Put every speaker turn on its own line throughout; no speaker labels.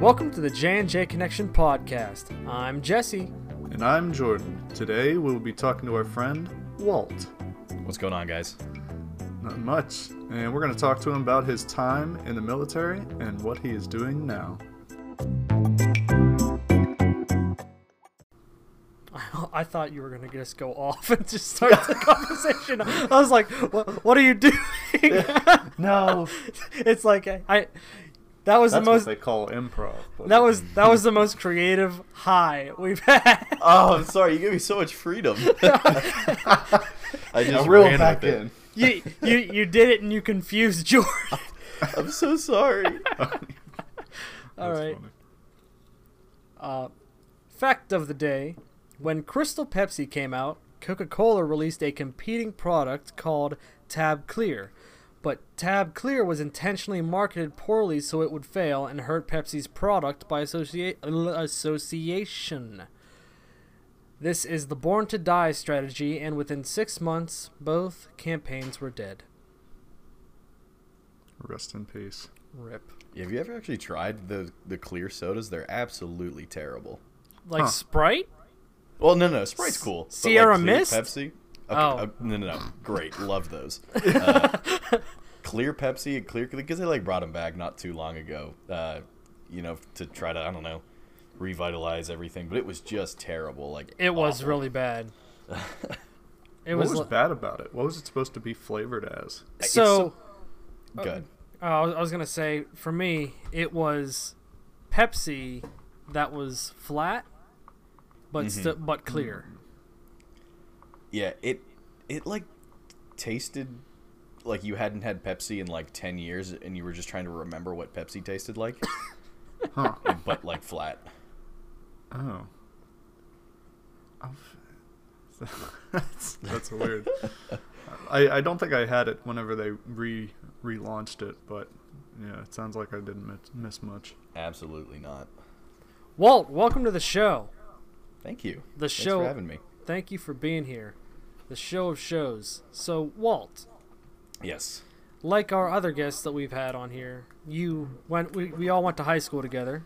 Welcome to the J&J Connection podcast. I'm Jesse.
And I'm Jordan. Today we'll be talking to our friend Walt.
What's going on, guys?
Not much. And we're going to talk to him about his time in the military and what he is doing now.
I thought you were going to just go off and just start the conversation. I was like, what, what are you doing?
No.
it's like I that was
That's
the most
what they call improv.
that was that was the most creative high we've had.
Oh, I'm sorry. You gave me so much freedom. I just
Now reel
ran
back
with it.
in.
you you you did it and you confused George.
I'm so sorry.
All
That's
right.
funny.
Uh, fact of the day: When Crystal Pepsi came out, Coca-Cola released a competing product called Tab Clear. But Tab Clear was intentionally marketed poorly so it would fail and hurt Pepsi's product by associa- association. This is the born to die strategy, and within six months, both campaigns were dead.
Rest in peace.
Rip.
Have you ever actually tried the the clear sodas? They're absolutely terrible.
Like
Huh.
Sprite?
Well, no, no, Sprite's cool. but, like,
Sierra
Clear
Mist?
Pepsi. Okay,
Oh.
uh, no, no, no. Great, love those. Uh, clear Pepsi and clear because they like brought them back not too long ago. Uh, you know, to try to I don't know revitalize everything, but it was just terrible. Like
It was really bad. It
what
was,
was
li-
bad about it? What was it supposed to be flavored as?
It's
so.
good.
Uh, I was- I was gonna say for me it was Pepsi that was flat, but
Mhm.
sti- but clear.
Yeah, it it like tasted like you hadn't had Pepsi in like 10 years and you were just trying to remember what Pepsi tasted like,
Huh.
but like flat.
Oh. I've- that's, that's weird. I, I don't think I had it whenever they re relaunched it, but yeah, it sounds like I didn't miss, miss much.
Absolutely not.
Walt, welcome to the show.
Thank you.
The
Thanks
show.
for having me.
Thank you for being here. The show of shows. So Walt,
Yes.
like our other guests that we've had on here, you went. We, we all went to high school together.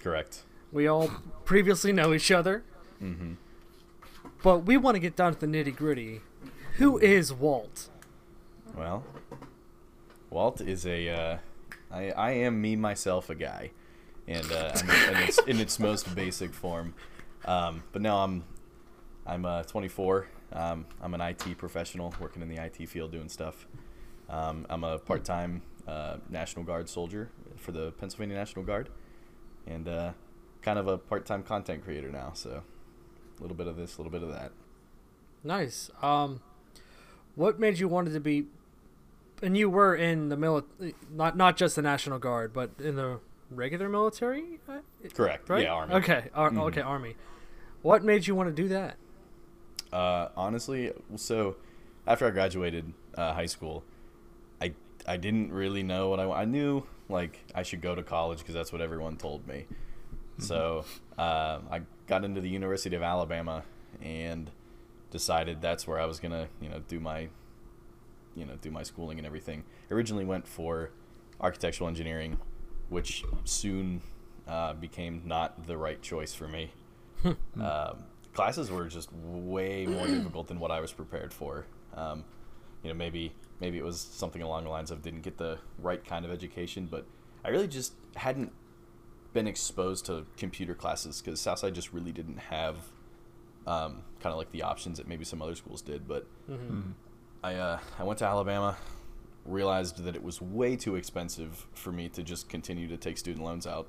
Correct.
We all previously know each other,
Mm-hmm.
but we want to get down to the nitty gritty. Who is Walt?
Well, Walt is a uh, I I am me myself a guy. And uh, in, its, in its most basic form. Um, but now I'm I'm uh, 24. Um, I'm an IT professional working in the IT field doing stuff. Um, I'm a part-time uh, National Guard soldier for the Pennsylvania National Guard, and uh, kind of a part-time content creator now. So a little bit of this, a little bit of that.
Nice. Um, what made you wanted to be? And you were in the military, not not just the National Guard, but in the regular military, uh,
Correct.
right?
Yeah, Army.
Okay. Ar-
Mhm.
Okay, Army. What made you want to do that?
Uh, honestly, so after I graduated uh, high school, I I didn't really know what I I knew like I should go to college because that's what everyone told me. So uh, I got into the University of Alabama and decided that's where I was gonna you know do my you know do my schooling and everything. Originally went for architectural engineering, which soon uh, became not the right choice for me. um, classes were just way more difficult than what I was prepared for. Um, you know, maybe maybe it was something along the lines of didn't get the right kind of education, but I really just hadn't been exposed to computer classes because Southside just really didn't have um, kind of like the options that maybe some other schools did. But I uh, I went to Alabama, realized that it was way too expensive for me to just continue to take student loans out.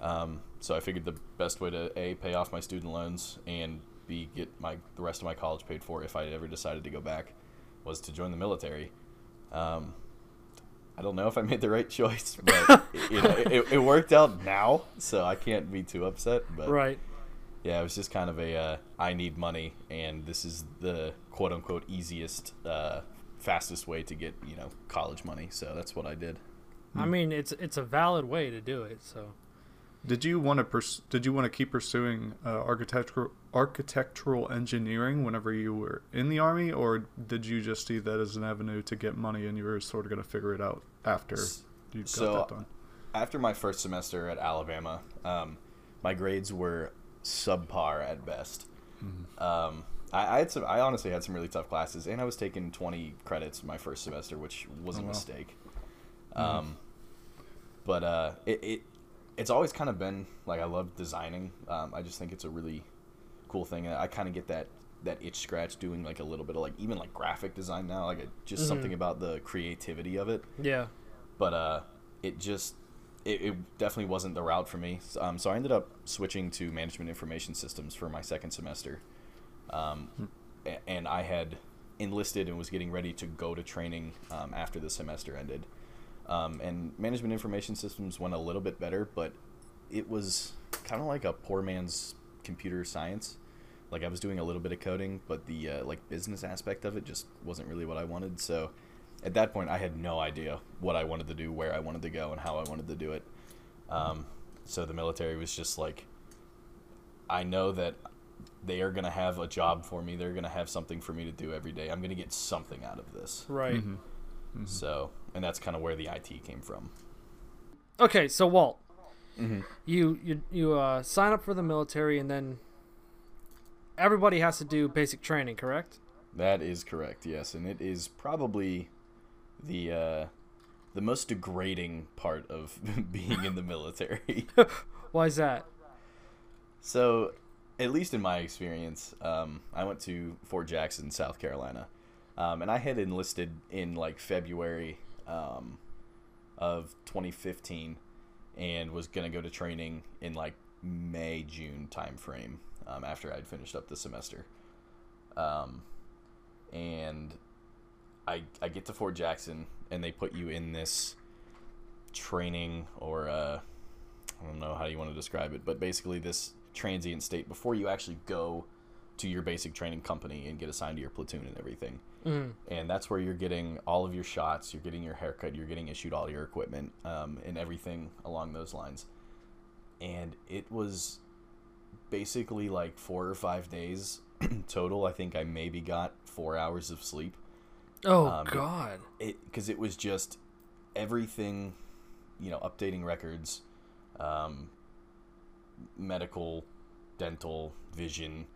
Um, so I figured the best way to a pay off my student loans and b get my the rest of my college paid for if I ever decided to go back was to join the military. Um, I don't know if I made the right choice, but it, you know, it, it worked out now, so I can't be too upset. But
Right.
yeah, it was just kind of a uh, I need money, and this is the quote unquote easiest, uh, fastest way to get you know college money. So that's what I did.
I mean, it's it's a valid way to do it. So
Did you want to pers- Did you want to keep pursuing uh, architectural architectural engineering whenever you were in the army, or did you just see that as an avenue to get money and you were sort of going to figure it out after you got
so,
that done?
after my first semester at Alabama, um, my grades were subpar at best. Um, I, I had some. I honestly had some really tough classes, and I was taking twenty credits my first semester, which was a
Oh, wow.
mistake. Um, but uh, it, it it's always kind of been like I love designing. Um, I just think it's a really cool thing. I kind of get that that itch scratch doing like a little bit of like even like graphic design now. Like just
Mhm.
something about the creativity of it
Yeah.
but uh, it just it, it definitely wasn't the route for me. Um, so I ended up switching to management information systems for my second semester, um, a- and I had enlisted and was getting ready to go to training um, after the semester ended. Um, and management information systems went a little bit better, but it was kind of like a poor man's computer science. Like I was doing a little bit of coding, but the uh, like business aspect of it just wasn't really what I wanted. So at that point, I had no idea what I wanted to do, where I wanted to go, and how I wanted to do it. Um, so the military was just like, I know that they are going to have a job for me. They're going to have something for me to do every day. I'm going to get something out of this.
Right.
Mhm.
So, and that's kind of where the IT came from.
Okay, so Walt,
Mm-hmm.
you you you uh, sign up for the military, and then everybody has to do basic training, correct?
That is correct. Yes, and it is probably the uh, the most degrading part of being in the military.
Why is that?
So, at least in my experience, um, I went to Fort Jackson, South Carolina, um, and I had enlisted in like February um, of 2015, and was gonna go to training in like May June time frame um, after I'd finished up the semester. Um, and I I get to Fort Jackson, and they put you in this training or uh, I don't know how you want to describe it, but basically this transient state before you actually go to your basic training company and get assigned to your platoon and everything.
Mm.
And that's where you're getting all of your shots, you're getting your haircut, you're getting issued all your equipment, um, and everything along those lines. And it was basically like four or five days total. I think I maybe got four hours of sleep
Oh
Um,
God.
it because it was just everything you know updating records um, medical dental vision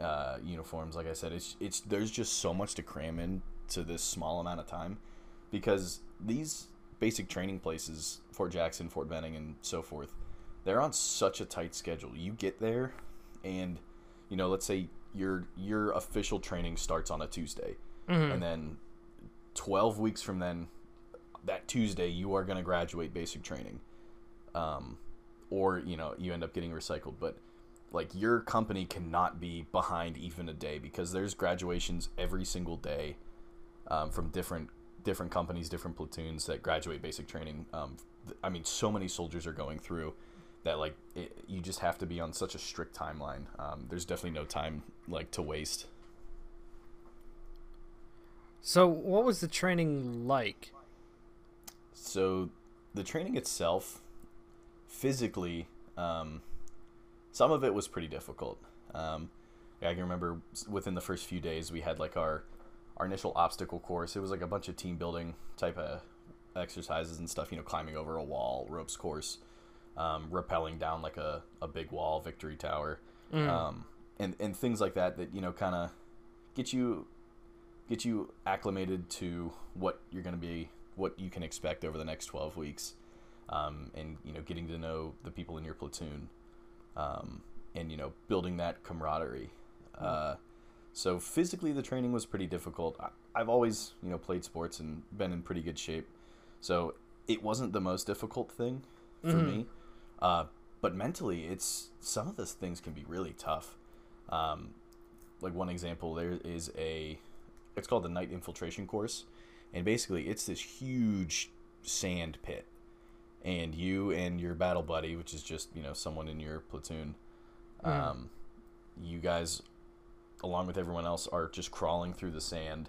uh, uniforms like i said it's it's there's just so much to cram in to this small amount of time because these basic training places fort jackson fort benning and so forth they're on such a tight schedule you get there and you know let's say your your official training starts on a tuesday
Mhm.
and then 12 weeks from then that tuesday you are going to graduate basic training um, or you know you end up getting recycled but like your company cannot be behind even a day because there's graduations every single day um, from different different companies different platoons that graduate basic training. Um, i mean so many soldiers are going through that like it, you just have to be on such a strict timeline. Um, there's definitely no time like to waste.
So, what was the training like?
So the training itself, physically, um, some of it was pretty difficult. Um, I can remember within the first few days we had like our our initial obstacle course. It was like a bunch of team building type of exercises and stuff. You know, climbing over a wall, ropes course, um, rappelling down like a, a big wall, victory tower,
Mm.
um, and and things like that. That you know, kind of get you get you acclimated to what you're going to be what you can expect over the next 12 weeks um, and you know getting to know the people in your platoon um, and you know building that camaraderie. Uh, so physically the training was pretty difficult. I, i've always you know played sports and been in pretty good shape. So it wasn't the most difficult thing for
Mhm.
me. Uh, but mentally it's some of those things can be really tough. Um, like one example there is a it's called the night infiltration course. And basically it's this huge sand pit and you and your battle buddy which is just you know someone in your platoon
Mhm.
um, you guys along with everyone else are just crawling through the sand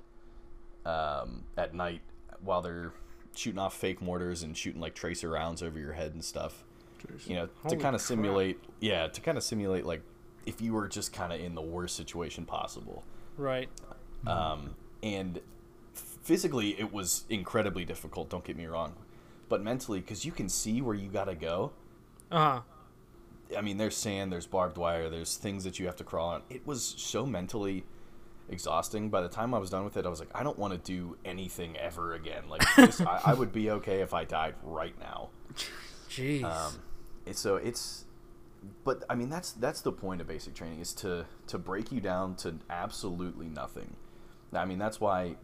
um, at night while they're shooting off fake mortars and shooting like tracer rounds over your head and stuff
Jeez.
you know to kind of simulate yeah to kind of simulate like if you were just kind of in the worst situation possible
Right.
um, and physically it was incredibly difficult don't get me wrong but mentally because you can see where you gotta go.
Uh huh.
I mean, there's sand, there's barbed wire, there's things that you have to crawl on. It was so mentally exhausting. By the time I was done with it, I was like, I don't want to do anything ever again. Like, this, I, I would be okay if I died right now.
Jeez.
Um, it's so it's, but I mean that's that's the point of basic training is to to break you down to absolutely nothing. I mean that's why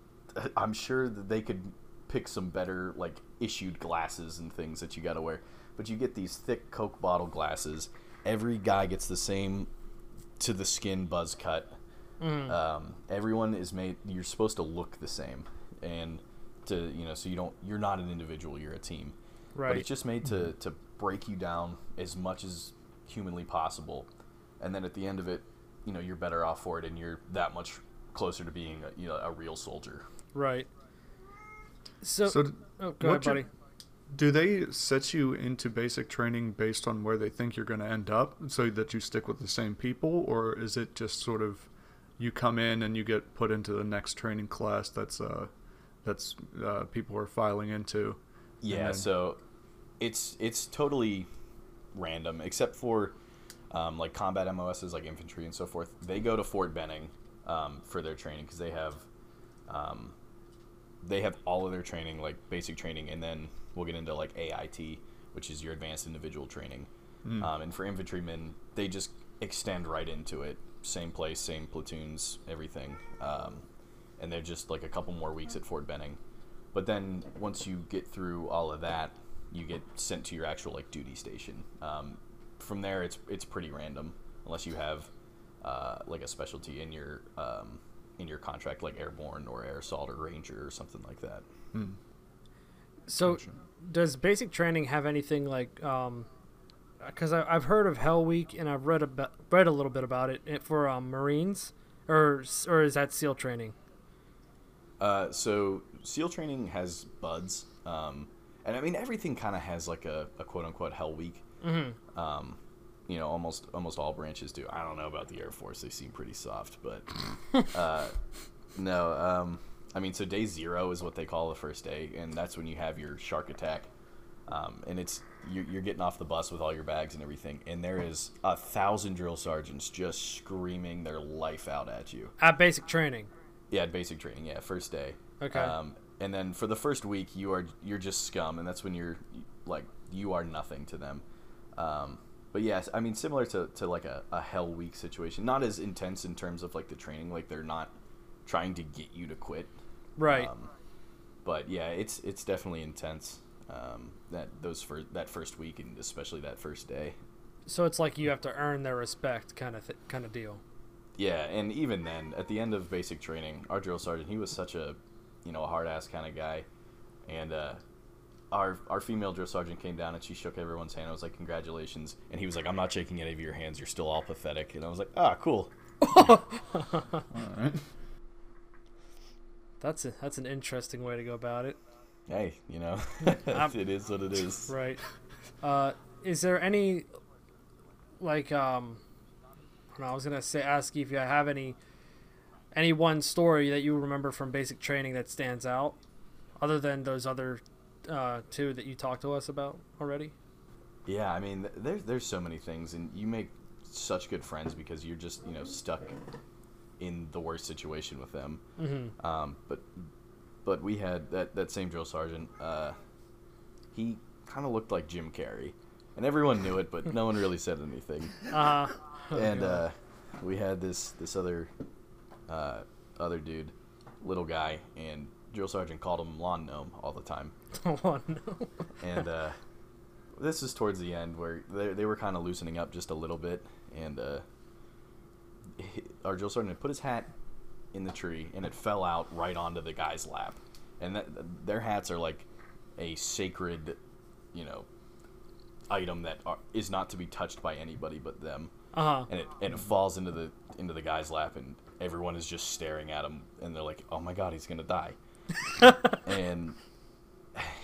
I'm sure that they could pick some better like issued glasses and things that you got to wear, but you get these thick Coke bottle glasses. Every guy gets the same to the skin buzz cut.
Mhm.
Um, everyone is made. You're supposed to look the same, and to you know, so you don't. You're not an individual. You're a team
Right.
but it's just made to to break you down as much as humanly possible, and then at the end of it, you know, you're better off for it, and you're that much closer to being a, you know, a real soldier.
right. So,
So, d-
oh, go ahead,
what you-
buddy.
do they set you into basic training based on where they think you're going to end up, so that you stick with the same people, or is it just sort of you come in and you get put into the next training class that's uh that's uh, people are filing into?
Yeah,
then-
so it's it's totally random, except for um, like combat MOSs like infantry and so forth. They go to Fort Benning um, for their training because they have um, they have all of their training like basic training, and then we'll get into like AIT, which is your advanced individual training. Um, and for infantrymen, they just extend right into it. Same place, same platoons, everything. Um, and they're just like a couple more weeks at Fort Benning. But then once you get through all of that, you get sent to your actual like duty station. Um, from there, it's it's pretty random unless you have uh, like a specialty in your um, in your contract, like airborne or air assault or ranger or something like that.
So, does basic training have anything like? um Because I've heard of Hell Week and I've read about read a little bit about it it for um, Marines, or or is that SEAL training?
Uh, so SEAL training has BUD/S, um, and I mean everything kind of has like a, a quote unquote hell week.
Mm-hmm.
Um, you know, almost almost all branches do. I don't know about the Air Force; they seem pretty soft, but uh, no. Um, I mean, so day zero is what they call the first day, and that's when you have your shark attack. Um, and it's you're, you're getting off the bus with all your bags and everything, and there is a thousand drill sergeants just screaming their life out at you.
At basic training.
Yeah, basic training. Yeah, first day.
Okay.
Um, and then for the first week, you are you're just scum, and that's when you're like you are nothing to them. Um, but yes, I mean similar to, to like a, a hell week situation. Not as intense in terms of like the training. Like they're not trying to get you to quit.
Right.
Um, but yeah, it's it's definitely intense. Um, that those for that first week and especially that first day.
so it's like you have to earn their respect, kind of th- kind of deal.
Yeah, and even then, at the end of basic training, our drill sergeant, he was such a, you know, a hard ass kind of guy, and uh, our our female drill sergeant came down and she shook everyone's hand. I was like, congratulations, and he was like, I'm not shaking any of your hands. You're still all pathetic, and I was like, ah, cool.
All right.
That's a, that's an interesting way to go about it.
Hey, you know, it is what it is.
Right. Uh, is there any like um I, I was gonna say ask you if you have any any one story that you remember from basic training that stands out, other than those other uh, two that you talked to us about already.
Yeah, I mean, there's there's so many things, and you make such good friends because you're just you know stuck in the worst situation with them.
Mm-hmm.
Um, but but we had that that same drill sergeant. Uh, he kind of looked like Jim Carrey, and everyone knew it, but no one really said anything.
Uh,
and uh, we had this this other uh, other dude, little guy, and drill sergeant called him lawn gnome all the time.
oh, no.
And uh, this is towards the end where they, they were kind of loosening up just a little bit, and uh, our drill sergeant put his hat in the tree, and it fell out right onto the guy's lap. And that, their hats are like a sacred, you know, item that are, is not to be touched by anybody but them.
Uh-huh.
And it and it falls into the into the guy's lap, and everyone is just staring at him, and they're like, "Oh my god, he's gonna die!" and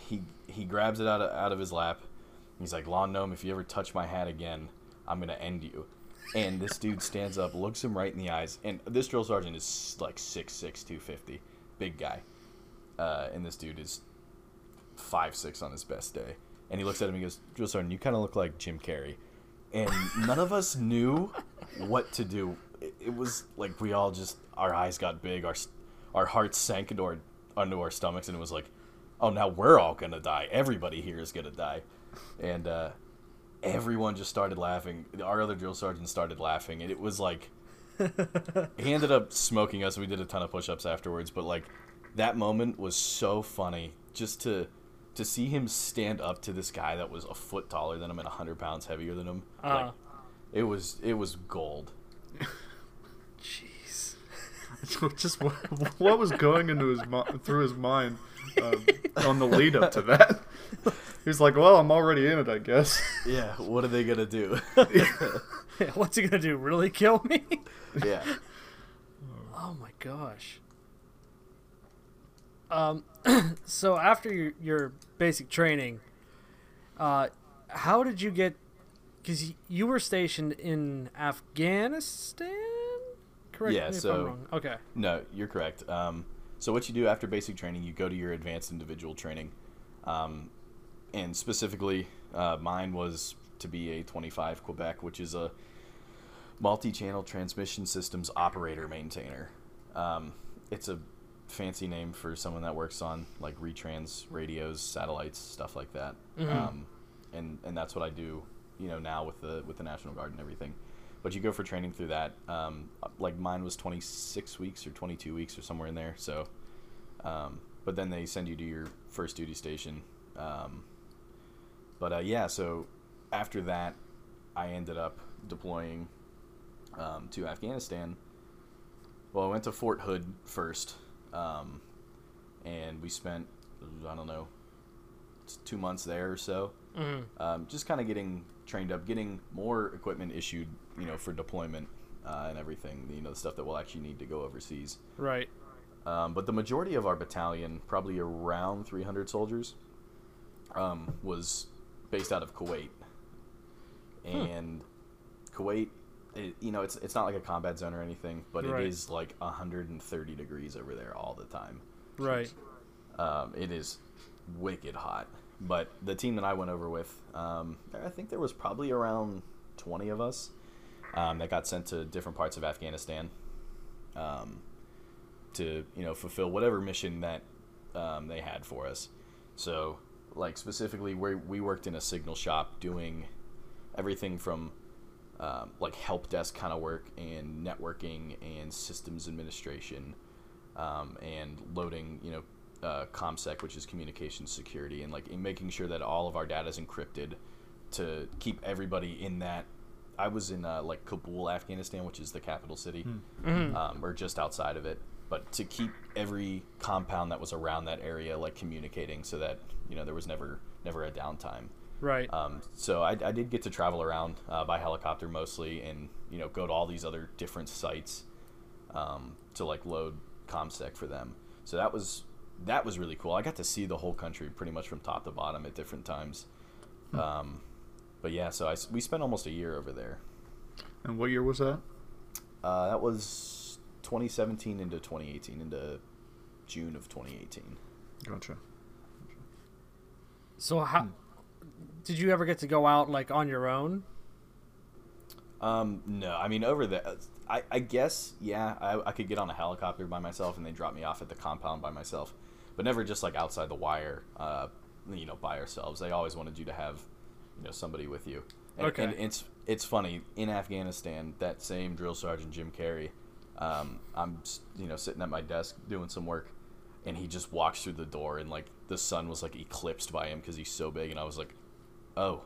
he he grabs it out of out of his lap. He's like, "Lawn gnome, if you ever touch my hat again, I'm gonna end you." And this dude stands up, looks him right in the eyes, and this drill sergeant is like 6'6", 250, big guy. Uh, and this dude is five six on his best day, and he looks at him and he goes, "Drill sergeant, you kind of look like Jim Carrey," and none of us knew what to do. It, it was like we all just our eyes got big, our our hearts sank into our our stomachs, and it was like, "Oh, now we're all gonna die. Everybody here is gonna die," and uh, everyone just started laughing. Our other drill sergeant started laughing, and it was like he ended up smoking us. We did a ton of push-ups afterwards, but like that moment was so funny just to to see him stand up to this guy that was a foot taller than him and hundred pounds heavier than him.
Uh.
Like it was it was gold.
Jeez.
just what, what was going into his mi- through his mind um, on the lead up to that. He's like, "Well, I'm already in it, I guess."
Yeah, what are they gonna do?
What's he gonna do? Really kill me?
yeah.
Oh my gosh. Um, so after your your basic training, uh, how did you get? Because you were stationed in Afghanistan, correct
Yeah,
me if
so-
I'm wrong. Okay.
No, you're correct. Um, so what you do after basic training, you go to your advanced individual training, um, and specifically, uh, mine was to be a 25 Quebec, which is a multi-channel transmission systems operator maintainer. Um, it's a fancy name for someone that works on like retrans radios, satellites, stuff like that. Um, and and that's what I do, you know, now with the with the National Guard and everything. But you go for training through that. Um, like mine was 26 weeks or 22 weeks or somewhere in there. So, um, but then they send you to your first duty station. Um, but uh, yeah, so after that, I ended up deploying um, to Afghanistan. Well, I went to Fort Hood first, um, and we spent I don't know two months there or so,
Mhm.
um, just kind of getting trained up, getting more equipment issued, you know, for deployment uh, and everything. You know, the stuff that we'll actually need to go overseas.
Right.
Um, but the majority of our battalion, probably around 300 soldiers, um, was based out of Kuwait. And Kuwait, it, you know, it's it's not like a combat zone or anything, but
Right.
it is like 130 degrees over there all the time.
Right.
Um, it is wicked hot. But the team that I went over with, um, I think there was probably around 20 of us um, that got sent to different parts of Afghanistan um, to, you know, fulfill whatever mission that um, they had for us. So, like specifically, where we worked in a signal shop doing everything from um, like help desk kind of work and networking and systems administration um, and loading, you know, uh, ComSec, which is communication security, and like in making sure that all of our data is encrypted to keep everybody in that. I was in uh, like Kabul, Afghanistan, which is the capital city, um, or just outside of it. But to keep every compound that was around that area like communicating, so that you know there was never never a downtime.
Right.
Um, so I, I did get to travel around uh, by helicopter mostly, and you know go to all these other different sites um, to like load ComSec for them. So that was that was really cool. I got to see the whole country pretty much from top to bottom at different times. Um, but yeah, so I s we spent almost a year over there.
And what year was that?
Uh, that was 2017 into 2018 into June of 2018.
Gotcha.
so how did you ever get to go out like on your own?
Um, no, I mean over there, I, I guess yeah, I, I could get on a helicopter by myself and they drop me off at the compound by myself, but never just like outside the wire, uh, you know, by ourselves. They always wanted you to have, you know, somebody with you. And,
Okay.
and it's it's funny in Afghanistan that same drill sergeant Jim Carrey, um, I'm you know sitting at my desk doing some work, and he just walks through the door and like the sun was like eclipsed by him because he's so big, and I was like, oh,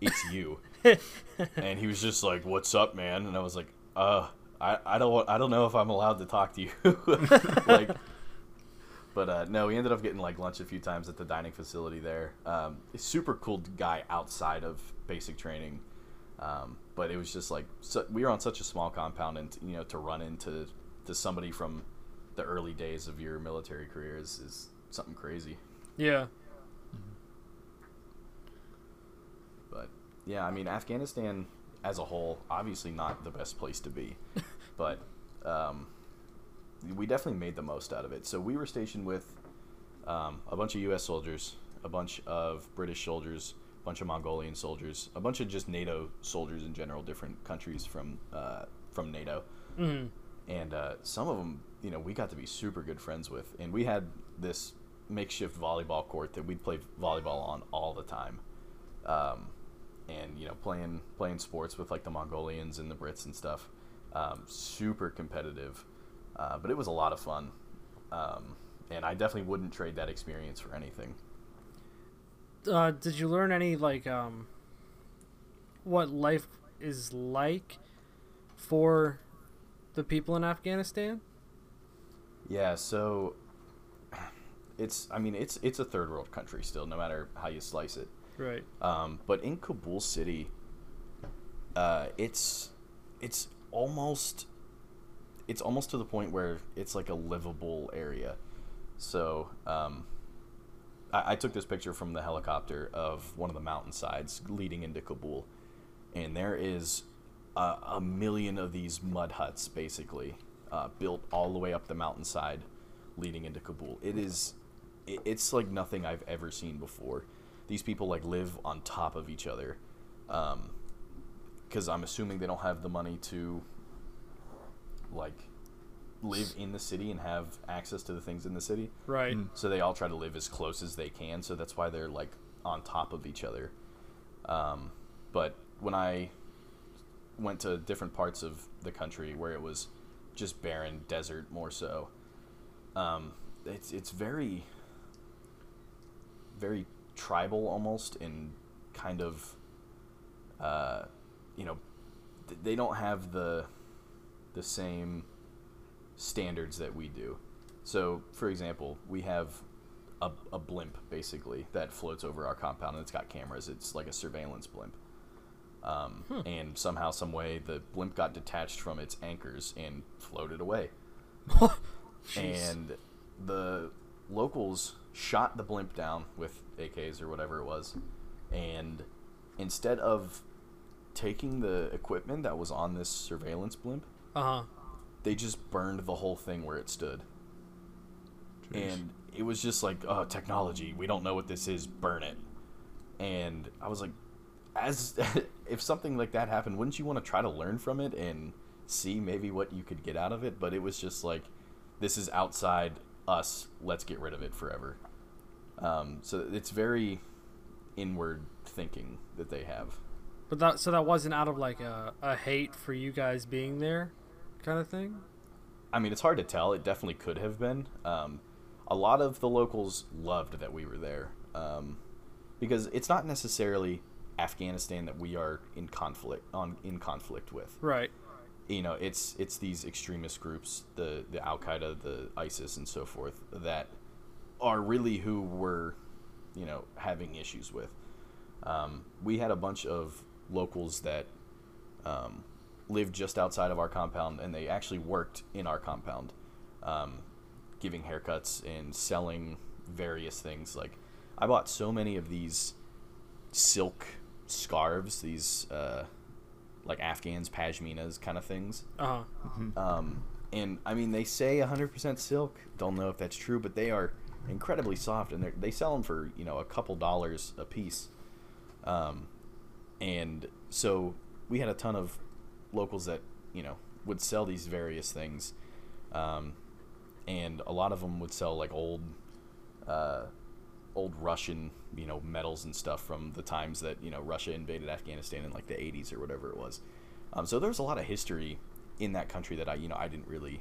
it's you and he was just like, "What's up, man?" And I was like, "Uh, I, I don't I don't know if I'm allowed to talk to you." like, but uh, no, we ended up getting like lunch a few times at the dining facility there. Um, super cool guy outside of basic training, um, but it was just like so, we were on such a small compound, and you know, to run into to somebody from the early days of your military career is, is something crazy.
Yeah.
But yeah, I mean, Afghanistan as a whole, obviously not the best place to be, but um, we definitely made the most out of it. So we were stationed with um, a bunch of U.S. soldiers, a bunch of British soldiers, a bunch of Mongolian soldiers, a bunch of just NATO soldiers in general, different countries from uh, from NATO,
Mm.
and uh, some of them, you know, we got to be super good friends with, and we had this makeshift volleyball court that we'd play volleyball on all the time, um, and you know, playing playing sports with like the Mongolians and the Brits and stuff, um, super competitive, uh, but it was a lot of fun, um, and I definitely wouldn't trade that experience for anything.
Uh, did you learn any like um, what life is like for the people in Afghanistan?
Yeah, so it's I mean it's it's a third world country still, no matter how you slice it.
Right.
Um, but in Kabul city, uh, it's it's almost it's almost to the point where it's like a livable area. So um, I, I took this picture from the helicopter of one of the mountainsides leading into Kabul, and there is a, a million of these mud huts basically uh, built all the way up the mountainside leading into Kabul. It is it, it's like nothing I've ever seen before. These people like live on top of each other, because I'm assuming they don't have the money to like live in the city and have access to the things in the city.
Right.
Mm.
So they all try to live as close as they can. So that's why they're like on top of each other. Um, but when I went to different parts of the country where it was just barren desert, more so, um, it's it's very very tribal almost and kind of uh, you know they don't have the the same standards that we do. So, for example, we have a, a blimp basically that floats over our compound and it's got cameras. It's like a surveillance blimp. Um, And somehow, some way, the blimp got detached from its anchors and floated away. And the locals shot the blimp down with AKs or whatever it was. And instead of taking the equipment that was on this surveillance blimp,
Uh huh.
they just burned the whole thing where it stood.
Jeez.
And it was just like, oh, technology. We don't know what this is. Burn it. And I was like, as if something like that happened, wouldn't you want to try to learn from it and see maybe what you could get out of it? But it was just like, this is outside us. Let's get rid of it forever. Um, so it's very inward thinking that they have.
But that so that wasn't out of like a, a hate for you guys being there, kind of thing.
I mean, it's hard to tell. It definitely could have been. Um, a lot of the locals loved that we were there um, because it's not necessarily Afghanistan that we are in conflict on in conflict with.
Right.
You know, it's it's these extremist groups, the the Al Qaeda, the ISIS, and so forth, that are really who we're, you know, having issues with. Um, we had a bunch of locals that um, lived just outside of our compound, and they actually worked in our compound, um, giving haircuts and selling various things. Like, I bought so many of these silk scarves, these uh, like Afghans, pashminas kind of things.
Uh huh.
Um, and I mean, they say 100% silk. Don't know if that's true, but they are incredibly soft, and they're- they sell them for you know a couple dollars a piece. Um, and so we had a ton of locals that you know would sell these various things, um, and a lot of them would sell like old, uh, old Russian you know medals and stuff from the times that you know Russia invaded Afghanistan in like the 80s or whatever it was. Um, so there's a lot of history in that country that I you know I didn't really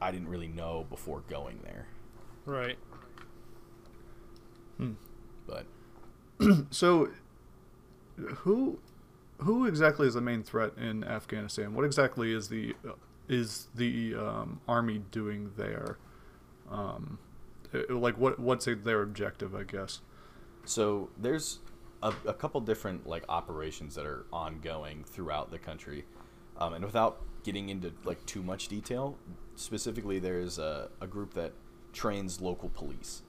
I didn't really know before going there.
Right.
But
So, who who exactly is the main threat in Afghanistan? What exactly is the is the um, army doing there? Um, uh, like what what's their objective? I guess.
So there's a, a couple different like operations that are ongoing throughout the country, um, and without getting into like too much detail, specifically there's a, a group that trains local police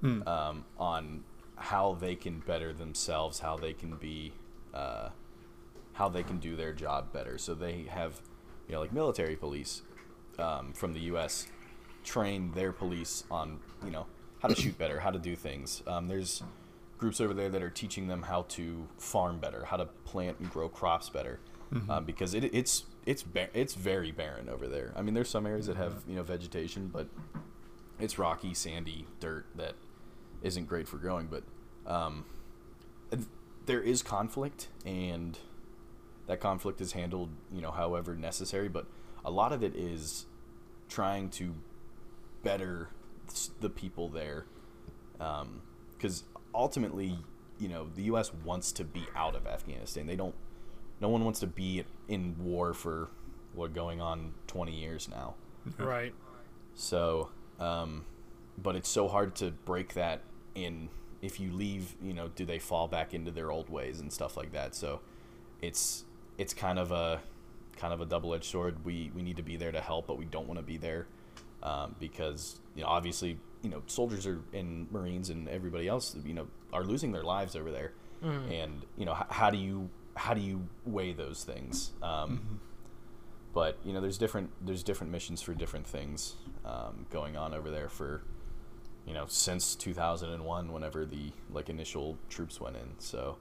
Hmm.
um, on how they can better themselves, how they can be, uh, how they can do their job better. So they have, you know, like military police um, from the U.S. train their police on, you know, how to shoot better, how to do things. Um, there's groups over there that are teaching them how to farm better, how to plant and grow crops better, um, because it, it's it's ba- it's very barren over there. I mean, there's some areas that have you know vegetation, but it's rocky, sandy dirt that isn't great for growing. But um, th- there is conflict, and that conflict is handled you know however necessary. But a lot of it is trying to better the people there, because ultimately, you know, the U.S. wants to be out of Afghanistan. They don't. No one wants to be in war for what going on 20 years now.
Right.
So, um, but it's so hard to break that in. If you leave, you know, do they fall back into their old ways and stuff like that? So, it's it's kind of a kind of a double edged sword. We we need to be there to help, but we don't want to be there um, because you know obviously you know soldiers are and Marines and everybody else you know are losing their lives over there, and you know h- how do you how do you weigh those things? Um, but you know there's different there's different missions for different things um, going on over there for you know since 2001 whenever the like initial troops went in. So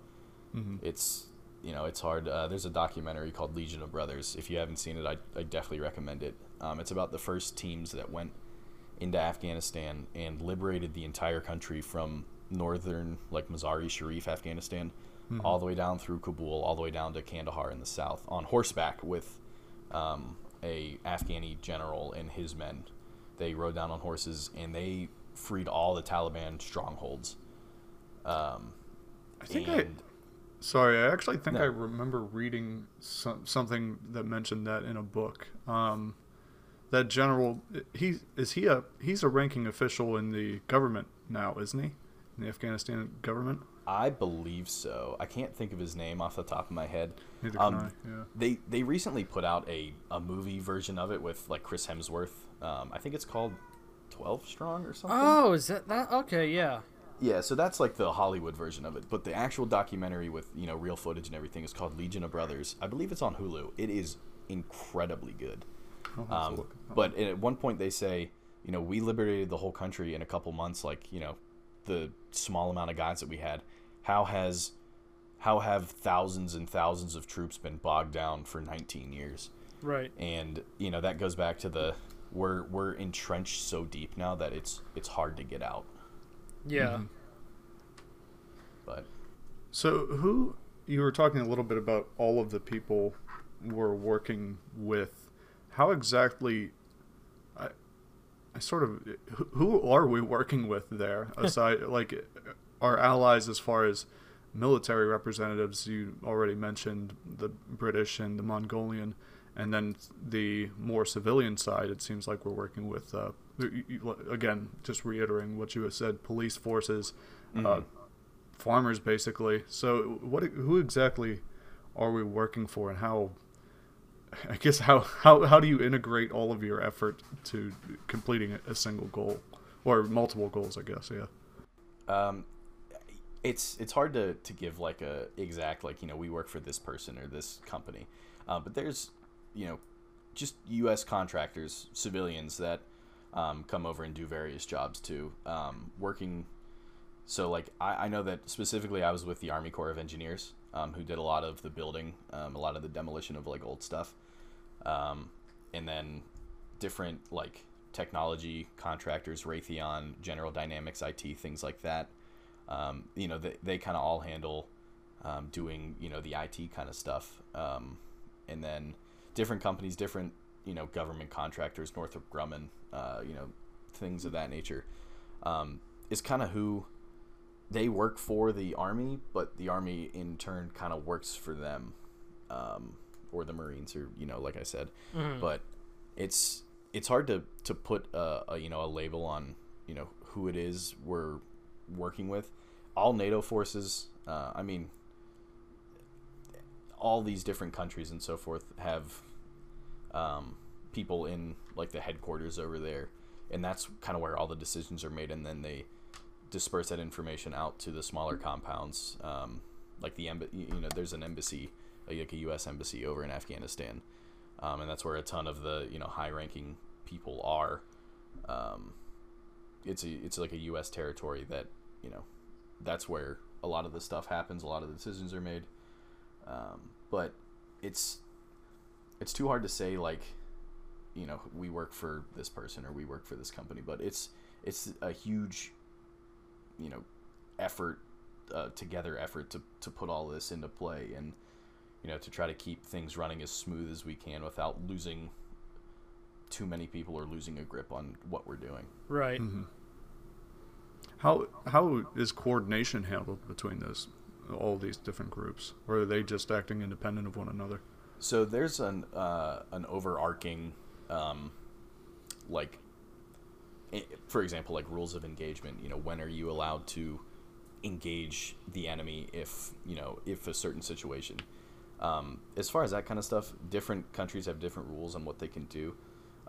it's you know it's hard uh, there's a documentary called legion of brothers if you haven't seen it i, I definitely recommend it um, it's about the first teams that went into afghanistan and liberated the entire country from northern like Mazar-i-Sharif afghanistan all the way down through kabul all the way down to kandahar in the south on horseback with um, a Afghani general and his men. They rode down on horses and they freed all the Taliban strongholds. Um,
I think I.
and
Sorry, I actually think
No.
I remember reading some, something that mentioned that in a book. Um, that general, he is he a he's a ranking official in the government now, isn't he? In the Afghanistan government.
I believe so. I can't think of his name off the top of my head.
Neither
Um,
can I. Yeah.
They they recently put out a, a movie version of it with like Chris Hemsworth. Um, I think it's called Twelve Strong or something.
Oh, is that that? Okay, yeah.
Yeah, so that's like the Hollywood version of it. But the actual documentary with, you know, real footage and everything is called Legion of Brothers. I believe it's on Hulu. It is incredibly good.
I'll have to
Um,
look.
but at one point they say, you know, we liberated the whole country in a couple months, like, you know, the small amount of guys that we had. How has how have thousands and thousands of troops been bogged down for 19 years?
Right.
And, you know, that goes back to the we're we're entrenched so deep now that it's it's hard to get out.
Yeah. Mm-hmm.
But
So who you were talking a little bit about all of the people we're working with. How exactly? I, I sort of who- who are we working with there? Aside like our allies as far as military representatives. You already mentioned the British and the Mongolian, and then the more civilian side. It seems like we're working with. Uh, again, just reiterating what you have said: police forces. Uh, farmers basically. So what who exactly are we working for and how I guess how how how do you integrate all of your effort to completing a, a single goal or multiple goals, I guess, yeah.
Um, it's it's hard to, to give like a exact like you know we work for this person or this company, uh, but there's you know just U.S. contractors, civilians that um, come over and do various jobs too, um, working. So like I, I know that specifically I was with the Army Corps of Engineers, um, who did a lot of the building, um, a lot of the demolition of like old stuff, um, and then different like technology contractors, Raytheon, General Dynamics, IT, things like that. Um, you know, they, they kind of all handle doing, you know, the IT kind of stuff. And then different companies, different, you know, government contractors, Northrop Grumman, uh, you know, things of that nature, um, is kind of who they work for the Army, but the Army in turn kind of works for them, um, or the Marines, or, you know, like I said. But it's it's hard to to put a, a you know a label on you know who it is we're working with. All NATO forces, uh, I mean, all these different countries and so forth have um, people in like the headquarters over there, and that's kind of where all the decisions are made, and then they disperse that information out to the smaller compounds, um, like the emb- you know there's an embassy, like a U.S. embassy over in Afghanistan, um, and that's where a ton of the you know high-ranking people are. Um, it's a it's like a U.S. territory that you know that's where a lot of the stuff happens. A lot of the decisions are made. Um, but it's it's too hard to say like you know we work for this person or we work for this company but it's it's a huge you know effort uh, together effort to, to put all this into play and you know to try to keep things running as smooth as we can without losing too many people or losing a grip on what we're doing
Right.
Mm-hmm. How how is coordination handled between those all these different groups, or are they just acting independent of one another?
So there's an uh, an overarching, um, like, for example, like rules of engagement. You know, when are you allowed to engage the enemy if you know if a certain situation. Um, as far as that kind of stuff, different countries have different rules on what they can do.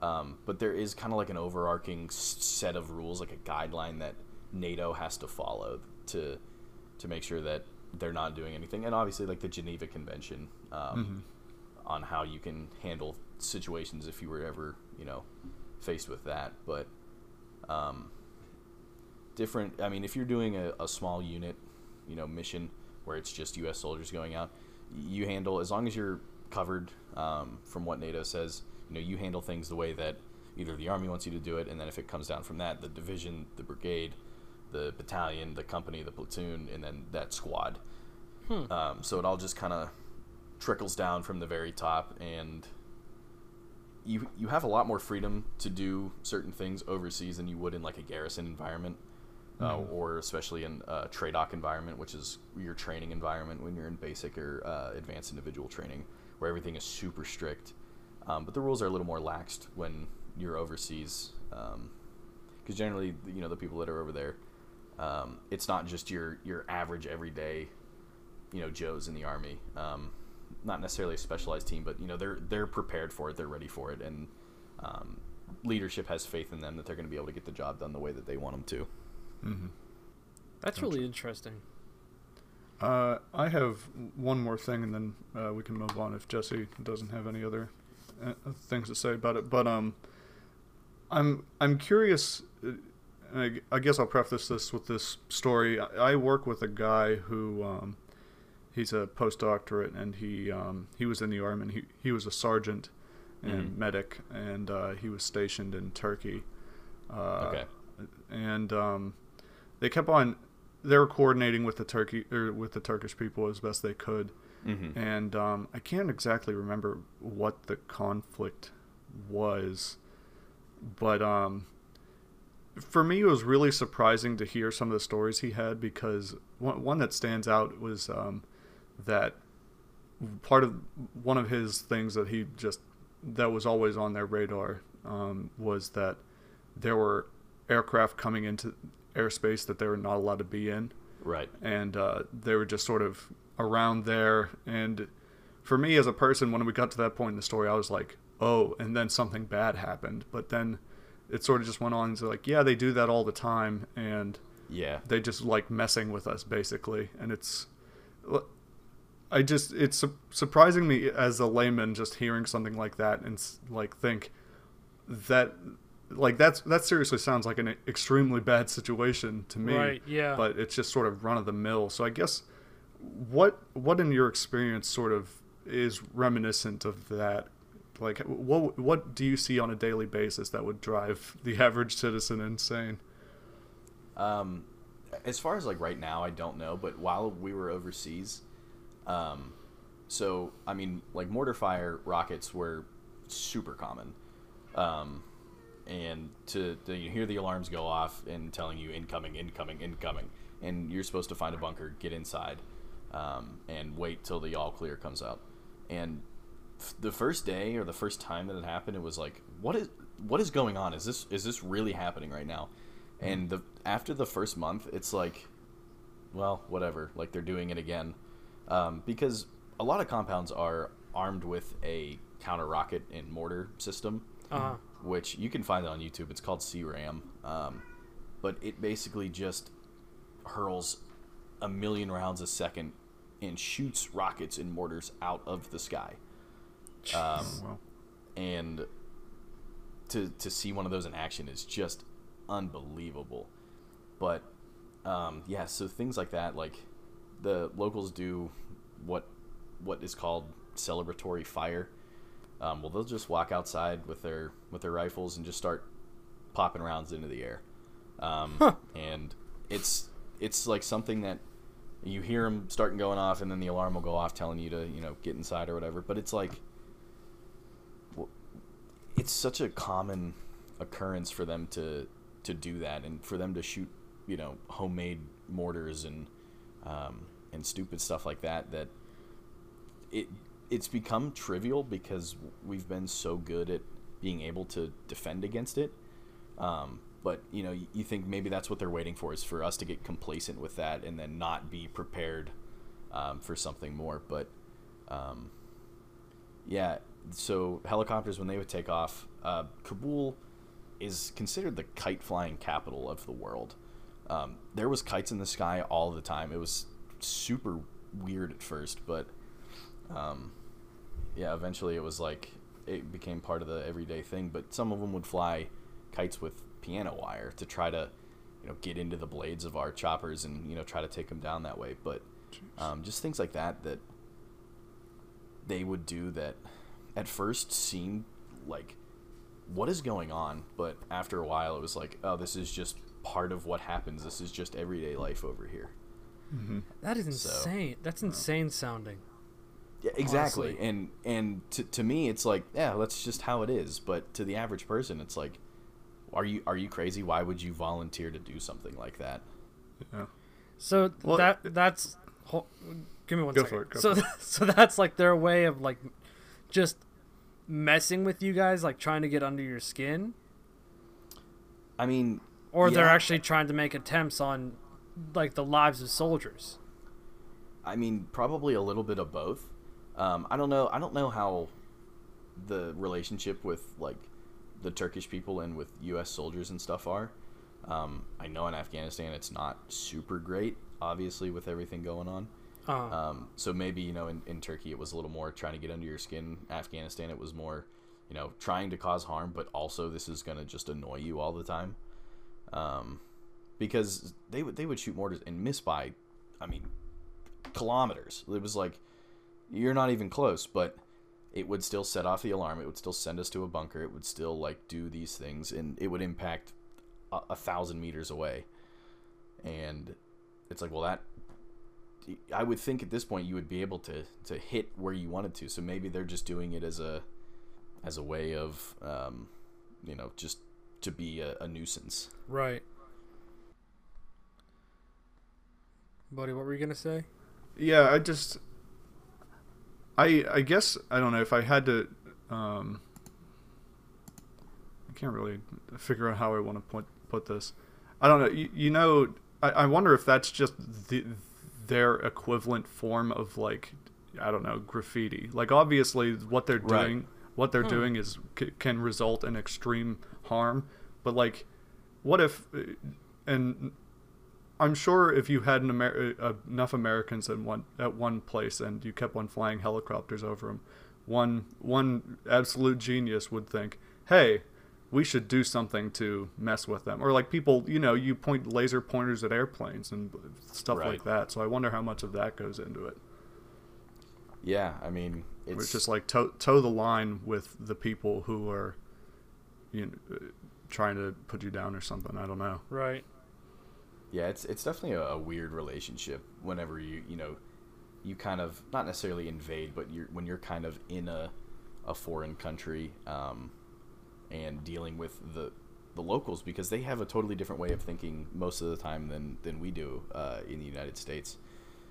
Um, but there is kind of like an overarching set of rules, like a guideline that NATO has to follow to to make sure that they're not doing anything. And obviously, like the Geneva Convention um, on how you can handle situations if you were ever, you know, faced with that. But um, different. I mean, if you're doing a, a small unit, you know, mission where it's just U.S. soldiers going out, you handle as long as you're covered um, from what NATO says. You know, you handle things the way that either the army wants you to do it, and then if it comes down from that, the division, the brigade, the battalion, the company, the platoon, and then that squad. Um, so it all just kind of trickles down from the very top, and you you have a lot more freedom to do certain things overseas than you would in like a garrison environment, uh, or especially in a TRADOC environment, which is your training environment when you're in basic or uh, advanced individual training, where everything is super strict. Um, but the rules are a little more laxed when you're overseas, because generally, you know, the people that are over there, um, it's not just your your average everyday, you know, Joes in the army. Um, not necessarily a specialized team, but you know, they're they're prepared for it, they're ready for it, and um, leadership has faith in them that they're going to be able to get the job done the way that they want them to.
Mm-hmm.
That's really interesting.
Uh, I have one more thing, and then uh, we can move on if Jesse doesn't have any other uh, things to say about it. But um, I'm I'm curious. I, I guess I'll preface this with this story. I, I work with a guy who um, he's a postdoctorate, and he um, he was in the army. And he he was a sergeant and
Mhm.
medic, and uh, he was stationed in Turkey. Uh,
Okay.
And um, they kept on. They were coordinating with the Turkey or with the Turkish people as best they could,
Mm-hmm.
and um, I can't exactly remember what the conflict was, but um, for me, it was really surprising to hear some of the stories he had because one, one that stands out was um, that part of one of his things that he just that was always on their radar um, was that there were aircraft coming into airspace that they were not allowed to be in
Right.
and uh, they were just sort of around there. And for me, as a person, when we got to that point in the story, I was like, "Oh!" And then something bad happened. But then it sort of just went on to like, "Yeah, they do that all the time, and
Yeah.
they just like messing with us, basically." And it's, I just it's su- surprising me as a layman just hearing something like that and like think that like that's that seriously sounds like an extremely bad situation to me
Right, yeah.
but it's just sort of run of the mill so i guess what what in your experience sort of is reminiscent of that like what what do you see on a daily basis that would drive the average citizen insane
Um, as far as like right now, I don't know. But while we were overseas, um, so I mean, like mortar fire rockets were super common, um, and to, to you hear the alarms go off and telling you incoming, incoming, incoming, and you're supposed to find a bunker, get inside, um, and wait till the all clear comes out. And the first day or the first time that it happened, it was like, what is what is going on? Is this is this really happening right now? And the after the first month, it's like, well, whatever. Like they're doing it again, um, because a lot of compounds are armed with a counter rocket and mortar system,
Uh-huh.
which you can find it on YouTube. It's called CRAM, um, but it basically just hurls a million rounds a second and shoots rockets and mortars out of the sky. Um, and to to see one of those in action is just unbelievable. But um, yeah, so things like that, like the locals do what what is called celebratory fire. Um, well, they'll just walk outside with their with their rifles and just start popping rounds into the air. Um,
Huh.
And it's it's like something that you hear them starting going off, and then the alarm will go off telling you to you know get inside or whatever. But it's like it's such a common occurrence for them to to do that and for them to shoot you know homemade mortars and um, and stupid stuff like that that it it's become trivial because we've been so good at being able to defend against it. Um, but you know you, think maybe that's what they're waiting for is for us to get complacent with that and then not be prepared um, for something more. But um, yeah so helicopters when they would take off uh, kabul is considered the kite flying capital of the world. Um, there was kites in the sky all the time. It was super weird at first but um, yeah eventually it was like it became part of the everyday thing but some of them would fly kites with piano wire to try to you know get into the blades of our choppers and you know try to take them down that way but um, just things like that that they would do that at first seemed like what is going on but after a while it was like oh this is just part of what happens this is just everyday life over here mm-hmm.
That is
So-
insane. That's uh, insane sounding.
yeah exactly
Honestly.
and and to, to me it's like yeah that's just how it is but to the average person it's like are you are you crazy why would you volunteer to do something like that
Yeah.
So
Well,
that that's hol- give me one
Go
second.
for it, go
so
for
so that's like their way of like just messing with you guys, like trying to get under your skin,
i mean
or they're actually trying to make attempts on like the lives of soldiers.
I mean, probably a little bit of both. Um, I don't know. I don't know how the relationship with like the Turkish people and with U.S. soldiers and stuff are. Um, I know in Afghanistan it's not super great, obviously with everything going on.
Uh,
Um, so maybe you know in, in Turkey it was a little more trying to get under your skin. Afghanistan it was more, you know, trying to cause harm, but also this is gonna just annoy you all the time. Um, because they would they would shoot mortars and miss by, I mean, kilometers. It was like you're not even close, but it would still set off the alarm. It would still send us to a bunker. It would still like do these things, and it would impact a, a thousand meters away. And it's like, well, that I would think at this point you would be able to to hit where you wanted to. So maybe they're just doing it as a as a way of um, you know just to be a, a nuisance.
right. Buddy, what were you gonna say?
Yeah, I just I I guess I don't know if I had to um I can't really figure out how I want to put put this. I don't know. You, you know, I, I wonder if that's just the their equivalent form of like I don't know graffiti. Like obviously, what they're
Right.
doing, what they're doing is c- can result in extreme harm. But like, what if? And I'm sure if you had an Amer- uh, enough Americans in one at one place and you kept on flying helicopters over them, one one absolute genius would think, "Hey, we should do something to mess with them." Or like people, you know, you point laser pointers at airplanes and stuff like that. So I wonder how much of that goes into it.
Yeah, I mean
Where
it's
It's just like toe, toe the line with the people who are, you know, uh, trying to put you down or something. I don't know.
Right.
Yeah, it's it's definitely a, a weird relationship whenever you you know you kind of not necessarily invade, but you're when you're kind of in a a foreign country um, and dealing with the the locals because they have a totally different way of thinking most of the time than than we do uh, in the United States.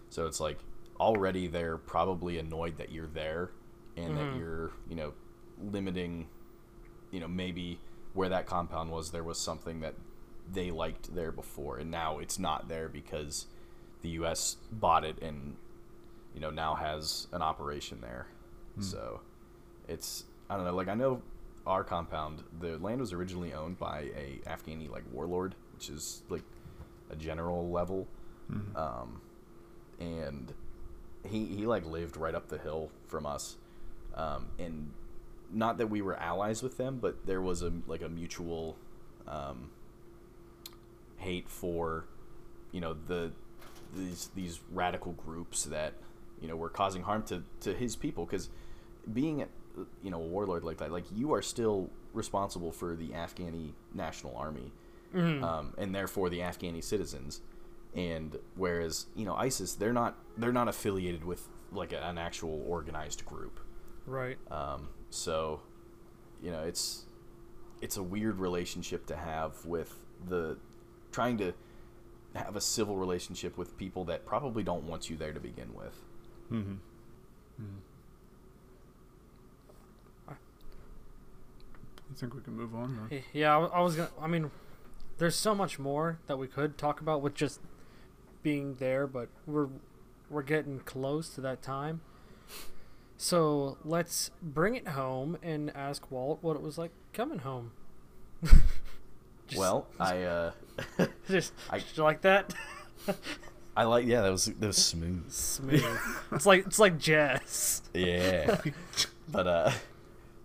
So it's like already they're probably annoyed that you're there and that
Mhm.
you're you know limiting you know maybe where that compound was there was something that they liked there before and now it's not there because the US bought it and you know now has an operation there. So it's I don't know like I know our compound the land was originally owned by a Afghani like warlord which is like a general level. Um and he he like lived right up the hill from us. Um and not that we were allies with them but there was a like a mutual um hate for you know the these these radical groups that you know were causing harm to to his people. Because being you know a warlord like that like you are still responsible for the Afghani national army um, and therefore the Afghani citizens and whereas you know ISIS they're not they're not affiliated with like a, an actual organized group
Right.
um, so, you know, it's it's a weird relationship to have with the trying to have a civil relationship with people that probably don't want you there to begin with.
Mm-hmm. I think we can move on. Then.
Yeah, I, I was gonna. I mean, there's so much more that we could talk about with just being there, but we're we're getting close to that time. So let's bring it home and ask Walt what it was like coming home. Just-
well, I uh,
just,
I-
just like that,
I like yeah that was that was smooth.
smooth. it's like it's like jazz.
Yeah. but uh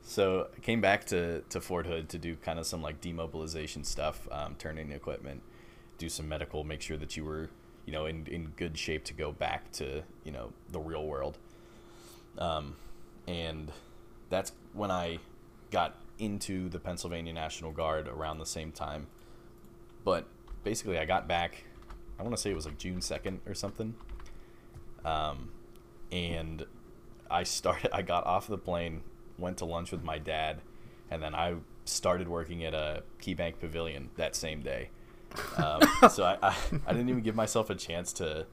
so I came back to to Fort Hood to do kind of some like demobilization stuff, um, in equipment, do some medical, make sure that you were, you know, in in good shape to go back to, you know, the real world. Um and that's when I got into the Pennsylvania National Guard around the same time. But basically I got back I want to say it was like June 2nd or something. Um and I started. I got off the plane, went to lunch with my dad, and then I started working at a KeyBank Pavilion that same day. Um, so I, I, I didn't even give myself a chance to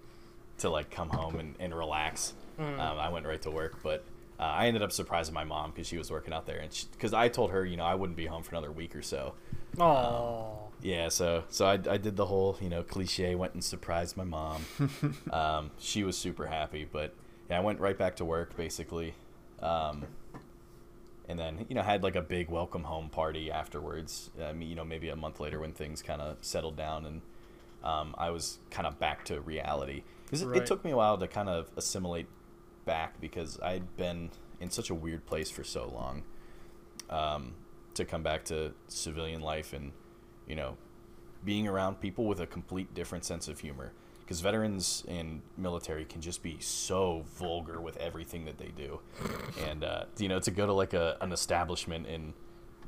to like come home and, and relax. Um, I went right to work, but uh, I ended up surprising my mom because she was working out there, and because I told her, you know, I wouldn't be home for another week or so.
Oh,
Yeah, so so I, I did the whole you know cliche went and surprised my mom. um, she was super happy, but yeah, I went right back to work basically, um, and then you know had like a big welcome home party afterwards. I mean, you know maybe a month later when things kind of settled down and um, I was kind of back to reality. it,
Right.
it took me a while to kind of assimilate back because I'd been in such a weird place for so long. Um, to come back to civilian life and you know being around people with a complete different sense of humor because veterans and military can just be so vulgar with everything that they do. And uh, you know to go to like a, an establishment and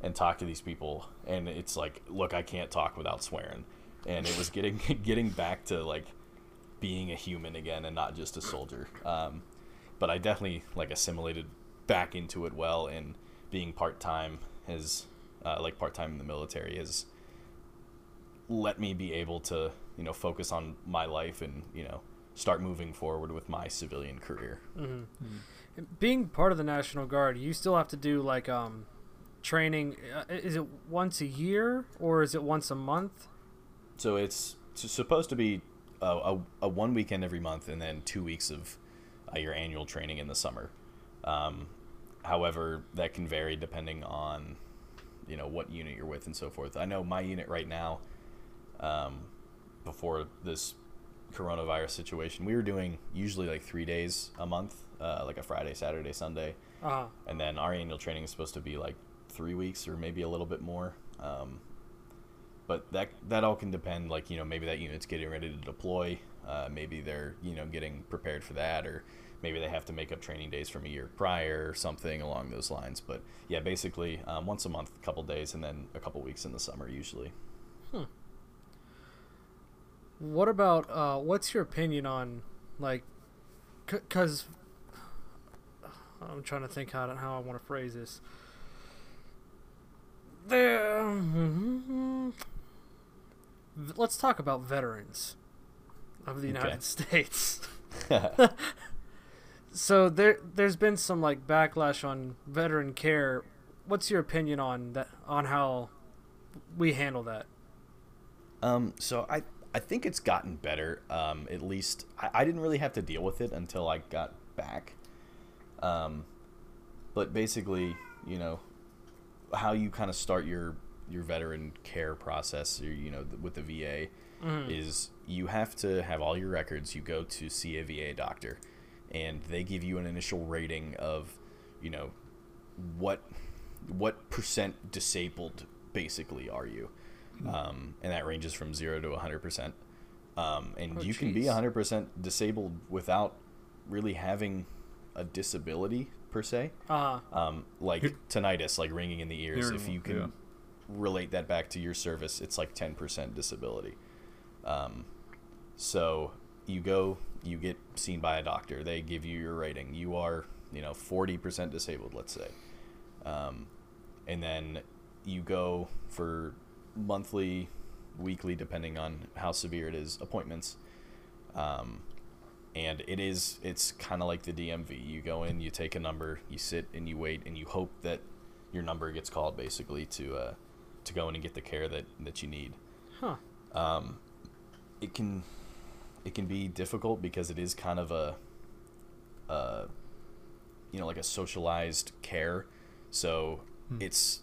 and talk to these people and it's like look i can't talk without swearing. And it was getting getting back to like being a human again and not just a soldier. Um, but i definitely like assimilated back into it well and being part-time has uh, like part-time in the military has let me be able to you know focus on my life and you know start moving forward with my civilian career
being part of the National Guard, you still have to do like um training. Uh, is it once a year or is it once a month?
so it's, it's supposed to be a, a, a one weekend every month and then two weeks of uh, your annual training in the summer um, however that can vary depending on you know what unit you're with and so forth i know my unit right now um, before this coronavirus situation. We were doing usually like three days a month uh, like a friday saturday sunday.
Uh,
and then our annual training is supposed to be like three weeks or maybe a little bit more. Um, but that that all can depend like you know maybe that unit's getting ready to deploy uh, maybe they're you know getting prepared for that or maybe they have to make up training days from a year prior or something along those lines. But yeah basically um, once a month a couple days and then a couple weeks in the summer usually
what about uh, what's your opinion on like, because I'm trying to think how to, how I want to phrase this. There, let's talk about veterans of the United
Okay.
States. so there there's been some like backlash on veteran care. What's your opinion on that on how we handle that?
Um, so I I think it's gotten better. Um, at least I, I didn't really have to deal with it until I got back. Um, but basically, you know, how you kind of start your your veteran care process, or, you know, with the VA, is you have to have all your records. You go to see a VA doctor, and they give you an initial rating of, you know, what what percent disabled basically are you um, and that ranges from zero to 100%. Um, and
Oh,
you can be
jeez.
100% disabled without really having a disability per se.
Uh
Um, like
Here-
tinnitus, like ringing in the ears.
Hearing
if you can
yeah.
relate that back to your service, it's like 10% disability. Um, so you go, you get seen by a doctor. They give you your rating. You are, you know, 40% disabled, let's say. Um, and then you go for monthly, weekly, depending on how severe it is, appointments. Um, and it is it's kind of like the DMV. You go in, you take a number, you sit and you wait, and you hope that your number gets called, basically to uh, to go in and get the care that that you need.
huh.
Um, it can it can be difficult because it is kind of a, uh, you know, like a socialized care. So
Hmm.
it's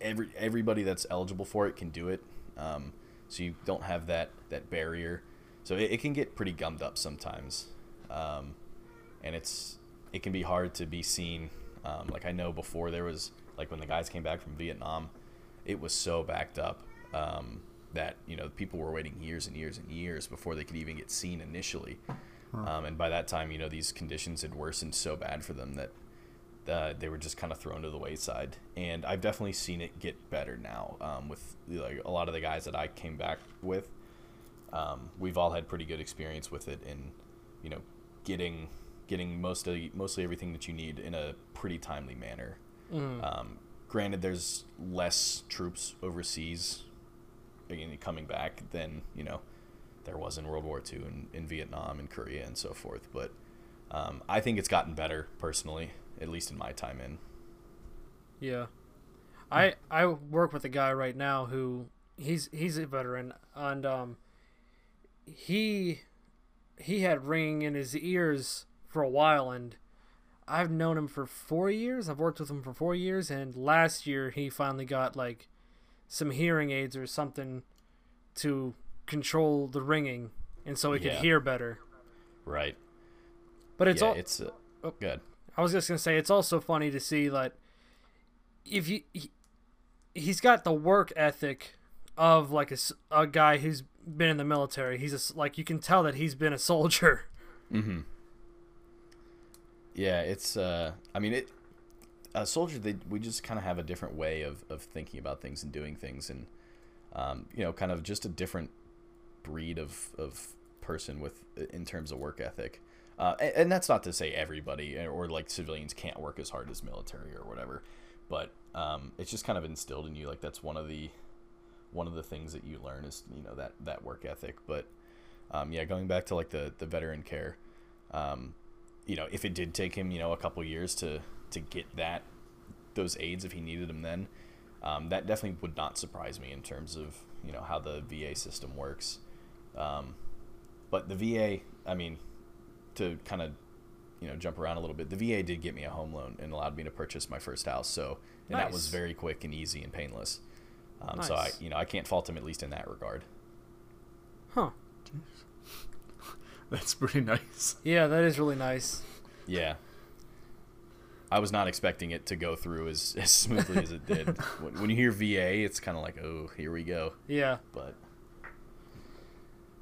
every everybody that's eligible for it can do it. Um, so you don't have that that barrier. So it, it can get pretty gummed up sometimes, um, and it's it can be hard to be seen. Um, like I know before there was like when the guys came back from Vietnam, it was so backed up um, that you know people were waiting years and years and years before they could even get seen initially. Um, and by that time, you know these conditions had worsened so bad for them that uh, they were just kind of thrown to the wayside. And I've definitely seen it get better now um, with like a lot of the guys that I came back with. Um, we've all had pretty good experience with it, in you know getting getting mostly mostly everything that you need in a pretty timely manner.
Mm.
Um, granted, there's less troops overseas again, coming back than you know there was in World War II and in Vietnam and Korea and so forth. But um, I think it's gotten better personally, at least in my time in.
Yeah. I I work with a guy right now who he's he's a veteran and um he he had ringing in his ears for a while and I've known him for 4 years. I've worked with him for 4 years and last year he finally got like some hearing aids or something to control the ringing and so he could
Yeah.
hear better.
Right.
But it's
yeah,
all
it's uh,
Oh.
good.
I was just gonna say it's also funny to see that if you he, he's got the work ethic of like a, a guy who's been in the military. He's a like you can tell that he's been a soldier.
Mm-hmm. Yeah, it's. Uh, I mean, it. A soldier, they we just kind of have a different way of, of thinking about things and doing things, and um, you know, kind of just a different breed of of person with in terms of work ethic. Uh, and, and that's not to say everybody eh, or like civilians can't work as hard as military or whatever, but um, it's just kind of instilled in you. Like that's one of the one of the things that you learn is you know that that work ethic. But um, yeah, going back to like the the veteran care, um, you know, if it did take him you know a couple years to to get that those aids if he needed them then, um, that definitely would not surprise me in terms of you know how the VA system works. Um, but the VA, I mean, to kind of you know jump around a little bit, the VA did get me a home loan and allowed me to purchase my first house. So and that was very quick and easy and painless. Um, So I you know I can't fault him at least in that regard.
Huh.
That's pretty nice.
Yeah, that is really nice.
Yeah. I was not expecting it to go through as, as smoothly as it did. When, when you hear VA, it's kind of like, oh, here we go.
Yeah.
But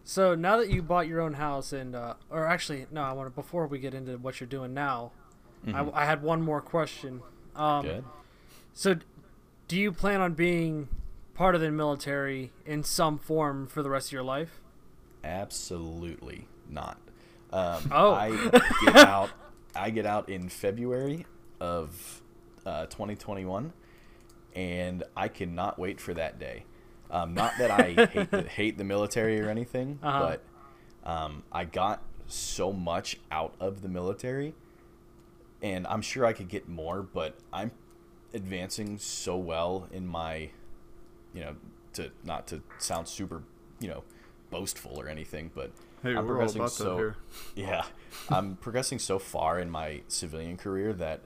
So now that you bought your own house and uh, or actually no, I want to before we get into what you're doing now,
mhm,
I, I had one more question. Um,
good.
So, do you plan on being part of the military in some form for the rest of your life?
Absolutely not. Um,
Oh.
I get out. I get out in February of uh, 2021, and I cannot wait for that day. Um, not that I hate the, hate the military or anything,
Uh-huh.
but um, I got so much out of the military, and I'm sure I could get more. But I'm advancing so well in my, you know, to not to sound super, you know, boastful or anything, but
Hey,
I'm progressing so yeah, I'm progressing so far in my civilian career that,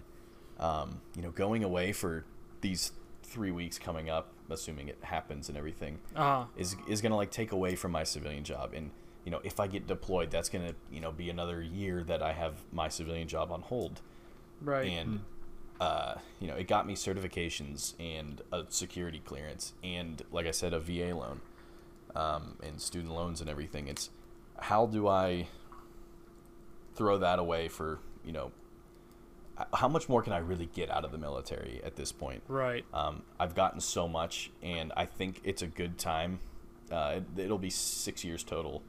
um, you know, going away for these three weeks coming up, assuming it happens and everything,
Uh,
is is gonna like take away from my civilian job. And you know, if I get deployed, that's gonna you know be another year that I have my civilian job on hold.
right.
And uh, you know, it got me certifications and a security clearance, and like I said, a VA loan, um, and student loans and everything. It's how do I throw that away for you know how much more can I really get out of the military at this point?
Right.
Um, I've gotten so much, and I think it's a good time. Uh, it, will be six years total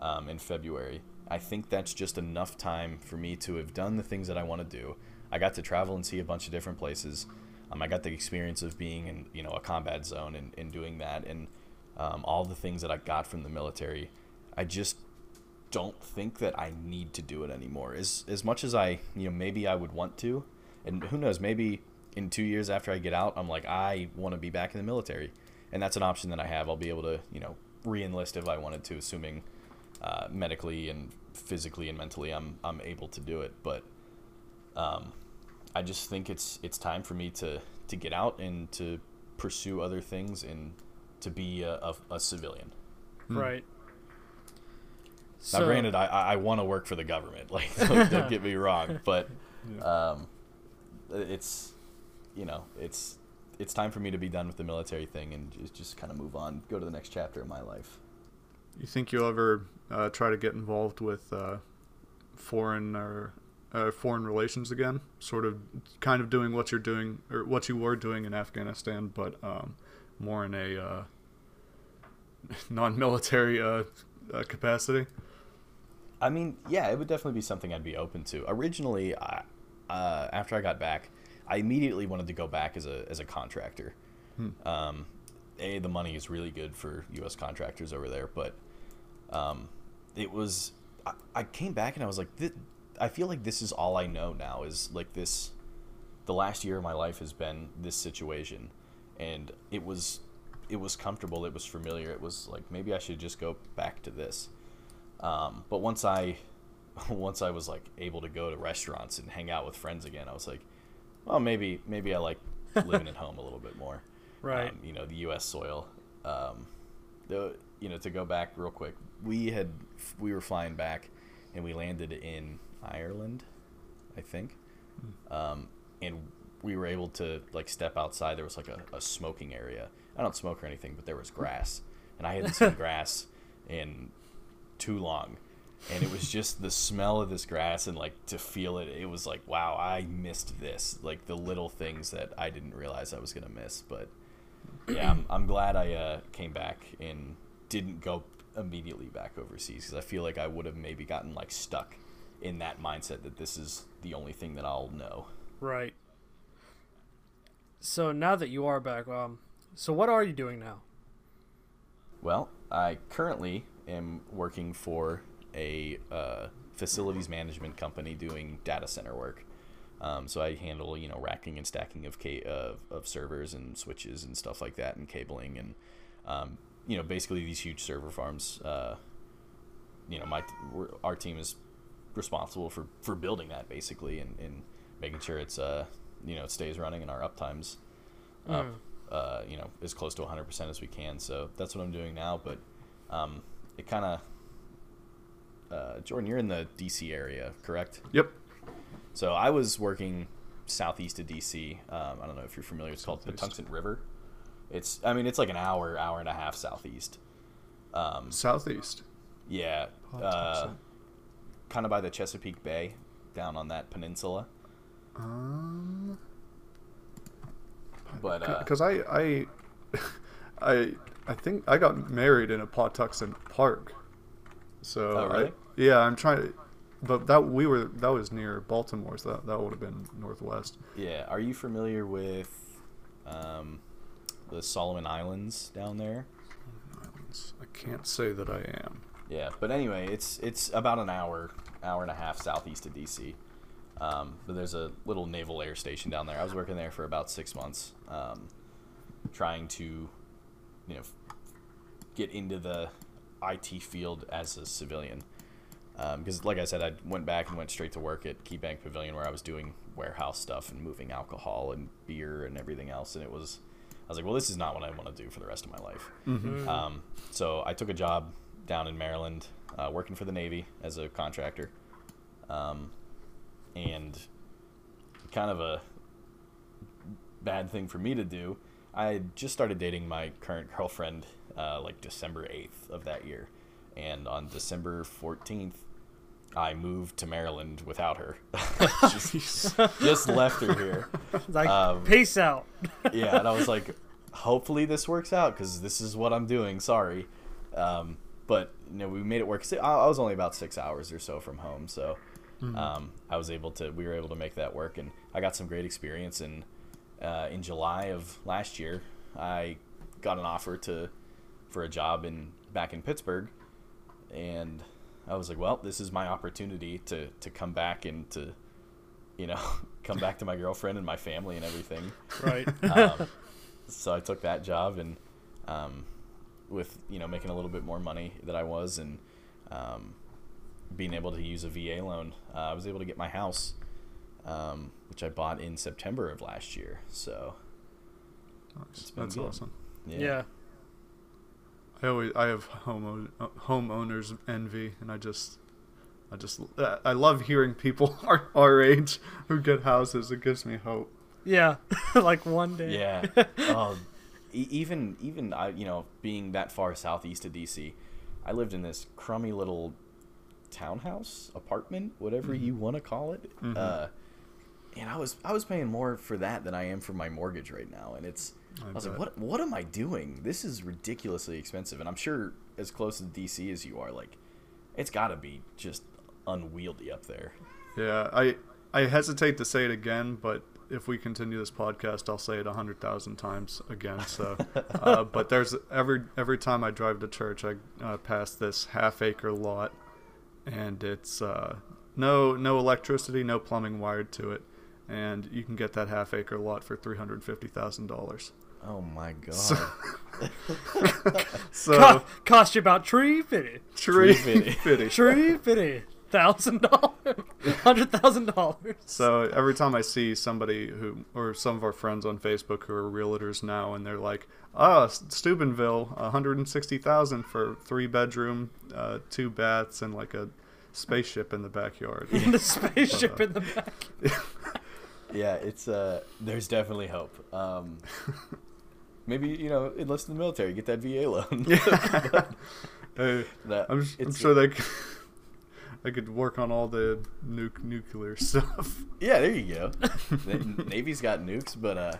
um, in February. I think that's just enough time for me to have done the things that I want to do. I got to travel and see a bunch of different places. Um, I got the experience of being in you know a combat zone and, and doing that, and um, all the things that I got from the military. I just don't think that I need to do it anymore. As as much as I, you know, maybe I would want to, and who knows, maybe in two years after I get out, I'm like, I want to be back in the military, and that's an option that I have. I'll be able to, you know, re-enlist if I wanted to, assuming uh, medically and physically and mentally I'm I'm able to do it. But um, I just think it's it's time for me to to get out and to pursue other things and to be a, a, a civilian.
Right.
Now, granted, I, I want to work for the government. Like, don't, don't get me wrong, but um, it's you know, it's it's time for me to be done with the military thing and just, just kind of move on, go to the next chapter of my life.
You think you'll ever uh, try to get involved with uh, foreign or uh, foreign relations again? Sort of, kind of doing what you're doing or what you were doing in Afghanistan, but um, more in a uh, non-military uh, uh, capacity.
I mean, yeah, it would definitely be something I'd be open to. Originally, I, uh, after I got back, I immediately wanted to go back as a as a contractor. Hmm. Um, a the money is really good for U.S. contractors over there, but um, it was I, I, came back and I was like, I feel like this is all I know now is like this. The last year of my life has been this situation, and it was it was comfortable. It was familiar. It was like maybe I should just go back to this. Um, but once I once I was like able to go to restaurants and hang out with friends again, I was like, well, maybe maybe I like living at home a little bit more.
Right.
Um, you know, the U.S. soil. Um, the you know to go back real quick, we had we were flying back, and we landed in Ireland, I think, mm. um, and we were able to like step outside. There was like a, a smoking area. I don't smoke or anything, but there was grass, and I hadn't seen grass in too long. And it was just the smell of this grass and like to feel it it was like wow i missed this like the little things that i didn't realize i was gonna miss. But yeah i'm, I'm glad i uh, came back and didn't go immediately back overseas because i feel like i would have maybe gotten like stuck in that mindset that this is the only thing that i'll know.
Right. So now that you are back um so what are you doing now?
Well i currently am working for a uh, facilities management company doing data center work. Um, so I handle you know racking and stacking of, ca- of of servers and switches and stuff like that and cabling and um, you know basically these huge server farms. Uh, you know my our team is responsible for, for building that basically and, and making sure it's uh you know it stays running and our uptimes up mm. uh, you know as close to 100% as we can. So that's what I'm doing now. But um, it kind of uh, Jordan, you're in the DC area, correct?
Yep.
So I was working southeast of DC. Um, I don't know if you're familiar. It's called southeast. the Patuxent River. It's I mean it's like an hour, hour and a half southeast.
Um, southeast.
Yeah. Uh, kind of by the Chesapeake Bay, down on that peninsula.
Um.
But
because uh, I I I I think I got married in a Patuxent Park. So
oh, really? I,
yeah, I'm trying to, but that we were that was near Baltimore, so that, that would have been northwest.
Yeah. Are you familiar with um, the Solomon Islands down there?
Islands. I can't say that I am.
Yeah, but anyway, it's it's about an hour, hour and a half southeast of DC. Um, but there's a little naval air station down there. I was working there for about six months, um, trying to, you know, get into the IT field as a civilian. Because, um, like I said, I went back and went straight to work at KeyBank Pavilion where I was doing warehouse stuff and moving alcohol and beer and everything else. And it was, I was like, well, this is not what I want to do for the rest of my life. Mm-hmm. Um, so I took a job down in Maryland, uh, working for the Navy as a contractor. Um, and kind of a bad thing for me to do. I just started dating my current girlfriend uh, like December 8th of that year. And on December 14th, I moved to Maryland without her. just, just left her here.
Like,
Um,
peace out.
Yeah, and I was like, hopefully this works out because this is what I'm doing. Sorry. Um, but, you know, we made it work. I I was only about six hours or so from home. So um, I was able to, we were able to make that work. And I got some great experience. And uh, in July of last year, I got an offer to, for a job in back in Pittsburgh. And I was like, well, this is my opportunity to, to come back and to, you know, come back to my girlfriend and my family and everything.
Right.
Um, so I took that job and, um, with you know making a little bit more money that I was and um, being able to use a VA loan, uh, I was able to get my house, um, which I bought in September of last year. So
Nice. That's
good.
awesome.
yeah,
yeah.
I always I have home homeowners envy, and I just I just I love hearing people our, our age who get houses. It gives me hope.
Yeah. like one day.
Yeah. oh, e- even even I you know being that far southeast of DC, I lived in this crummy little townhouse apartment, whatever you want to call it.
Mhm.
Uh, and I was I was paying more for that than I am for my mortgage right now, and it's I, was
bet.
like, what what am I doing? This is ridiculously expensive, and I'm sure as close to DC as you are, like, it's got to be just unwieldy up there.
Yeah, I I hesitate to say it again, but if we continue this podcast, I'll say it a hundred thousand times again. So, uh, but there's every every time I drive to church, I uh, pass this half acre lot, and it's uh, no no electricity, no plumbing wired to it, and you can get that half acre lot for three hundred fifty thousand dollars.
Oh my god.
So, so
Co- cost you about tree fifty.
tree
fitty.
fitty.
Tree fifty. Thousand dollars. Hundred thousand dollars.
So every time I see somebody who, or some of our friends on Facebook who are realtors now, and they're like, "Oh, Steubenville, one hundred and sixty thousand for three bedroom, uh, two baths, and like a spaceship in the backyard."
the spaceship
uh,
in the back.
Yeah, it's uh there's definitely hope. Um maybe, you know, enlist in the military, get that VA loan.
Hey,
That-
I'm, I'm sure they, could, they could work on all the nu- nuclear stuff.
Yeah, there you go. the Navy's got nukes, but uh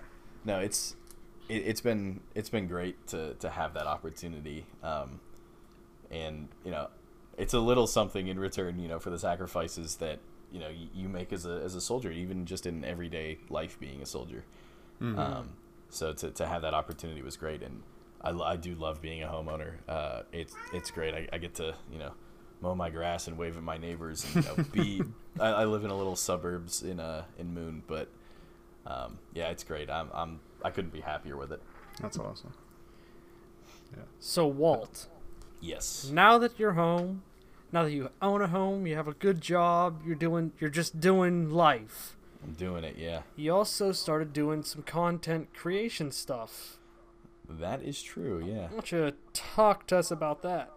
no, it's it, it's been it's been great to to have that opportunity. Um and, you know, it's a little something in return, you know, for the sacrifices that, you know, you, you make as a as a soldier, even just in everyday life being a soldier.
Mhm.
Um, so to, to have that opportunity was great, and I, I do love being a homeowner. Uh, it's it's great. I, I get to you know mow my grass and wave at my neighbors and you know, be. I, I live in a little suburbs in uh in Moon, but um, yeah, it's great. I'm I'm I couldn't be happier with it.
That's awesome. Yeah.
So Walt,
Yes.
now that you're home, now that you own a home, you have a good job, you're doing you're just doing life.
I'm doing it. Yeah,
You also started doing some content creation stuff.
that is true. Yeah.
Why don't you talk to us about that?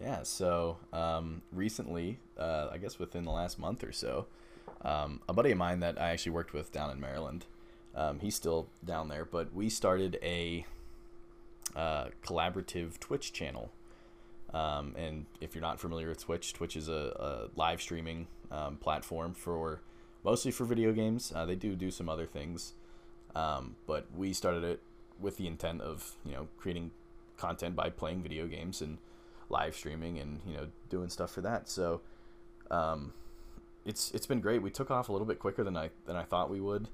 Yeah, so um, recently, uh, I guess within the last month or so, um, a buddy of mine that I actually worked with down in Maryland, um, he's still down there, but we started a uh, collaborative Twitch channel. Um, and if you're not familiar with Twitch, Twitch is a, a live streaming um, platform for mostly for video games. Uh, they do do some other things, um, but we started it with the intent of you know creating content by playing video games and live streaming and you know doing stuff for that. So um, it's it's been great. We took off a little bit quicker than I than I thought we would.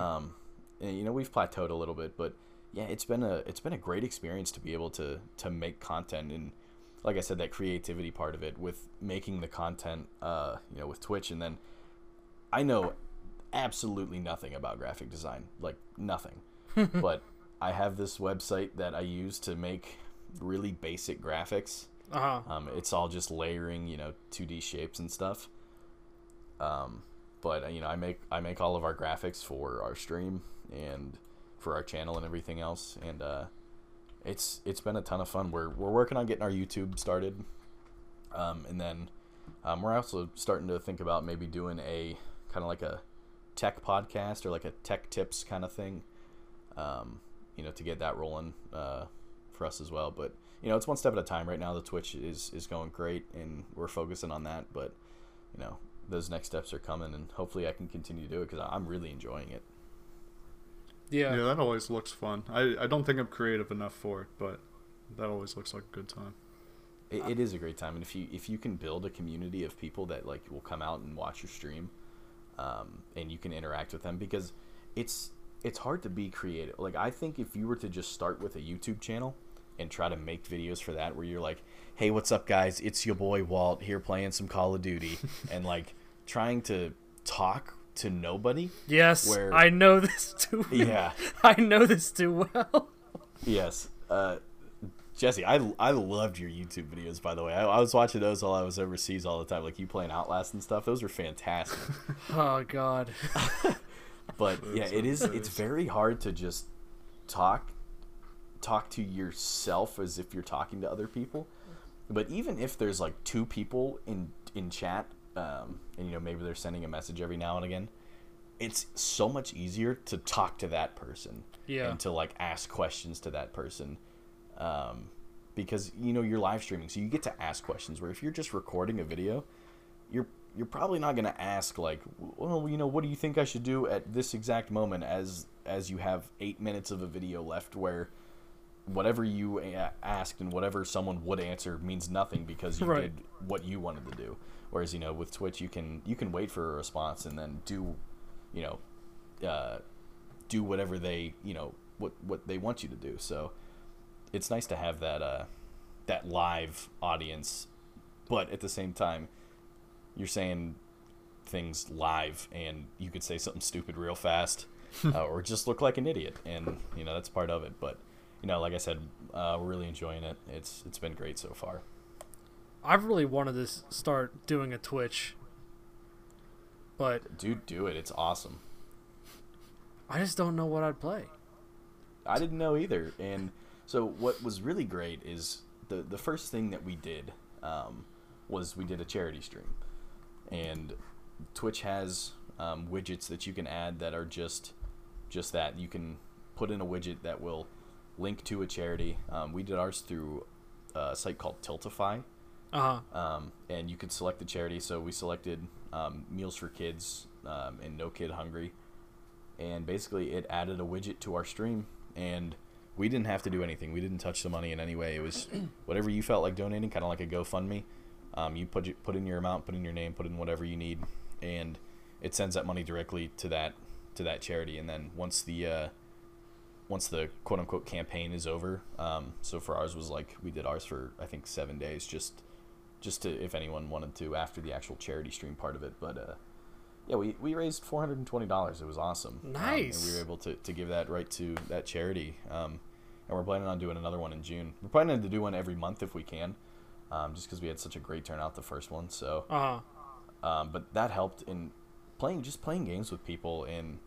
Um, and, you know we've plateaued a little bit, but yeah, it's been a it's been a great experience to be able to to make content and like I said, that creativity part of it with making the content, uh, you know, with Twitch, and then I know absolutely nothing about graphic design, like nothing, but I have this website that I use to make really basic graphics.
Uh-huh.
Um, it's all just layering, you know, 2D shapes and stuff. Um, but uh, you know, I make I make all of our graphics for our stream and for our channel and everything else, and uh, it's it's been a ton of fun. We're we're working on getting our YouTube started, um, and then um, we're also starting to think about maybe doing a kind of like a tech podcast or like a tech tips kind of thing. Um, you know, to get that rolling uh, for us as well. But you know, it's one step at a time. Right now, the Twitch is is going great, and we're focusing on that. But you know, those next steps are coming, and hopefully, I can continue to do it because I'm really enjoying it.
Yeah.
Yeah, that always looks fun. I, I don't think I'm creative enough for it, but that always looks like a good time.
It, it is a great time, and if you if you can build a community of people that like will come out and watch your stream, um, and you can interact with them because it's it's hard to be creative. Like I think if you were to just start with a YouTube channel and try to make videos for that, where you're like, "Hey, what's up, guys? It's your boy Walt here playing some Call of Duty," and like trying to talk to nobody.
Yes,
where-
I know this too.
Yeah.
I know this too well.
Yes. Uh, Jesse, I, I loved your YouTube videos, by the way. I, I was watching those while I was overseas all the time, like you playing Outlast and stuff. Those were fantastic.
Oh God.
But yeah, it is. It's very hard to just talk talk to yourself as if you're talking to other people. But even if there's like two people in in chat, um, and you know maybe they're sending a message every now and again, it's so much easier to talk to that person
Yeah.
and to like ask questions to that person um, because you know you're live streaming so you get to ask questions where if you're just recording a video you're you're probably not going to ask like well you know what do you think i should do at this exact moment as as you have eight minutes of a video left where whatever you a- asked and whatever someone would answer means nothing because you
Right.
did what you wanted to do. Whereas you know with twitch you can you can wait for a response and then do you know uh, do whatever they you know what what they want you to do. So it's nice to have that uh that live audience. But at the same time you're saying things live and you could say something stupid real fast uh, or just look like an idiot. And you know that's part of it. But you know like i said uh, we're really enjoying it. It's it's been great so far.
I've really wanted to start doing a Twitch, but
dude do it. It's awesome.
I just don't know what I'd play.
I didn't know either. And so what was really great is the the first thing that we did um, was we did a charity stream, and Twitch has um, widgets that you can add that are just just that. You can put in a widget that will link to a charity. Um, we did ours through a site called Tiltify,
Uh huh.
um, and you could select the charity. So we selected um, Meals for Kids um, and No Kid Hungry, and basically it added a widget to our stream, and we didn't have to do anything. We didn't touch the money in any way. It was whatever you felt like donating, kind of like a GoFundMe. Um, you put put in your amount, put in your name, put in whatever you need, and it sends that money directly to that to that charity. And then once the uh, once the quote unquote campaign is over, um, so for ours was like we did ours for I think seven days, just just to if anyone wanted to after the actual charity stream part of it. But uh, yeah, we, we raised four hundred and twenty dollars. It was awesome. Um, and
Nice.
we were able to, to give that right to that charity. Um, and we're planning on doing another one in June. We're planning to do one every month if we can, um, just because we had such a great turnout the first one. So,
Uh huh.
um, but that helped in playing just playing games with people and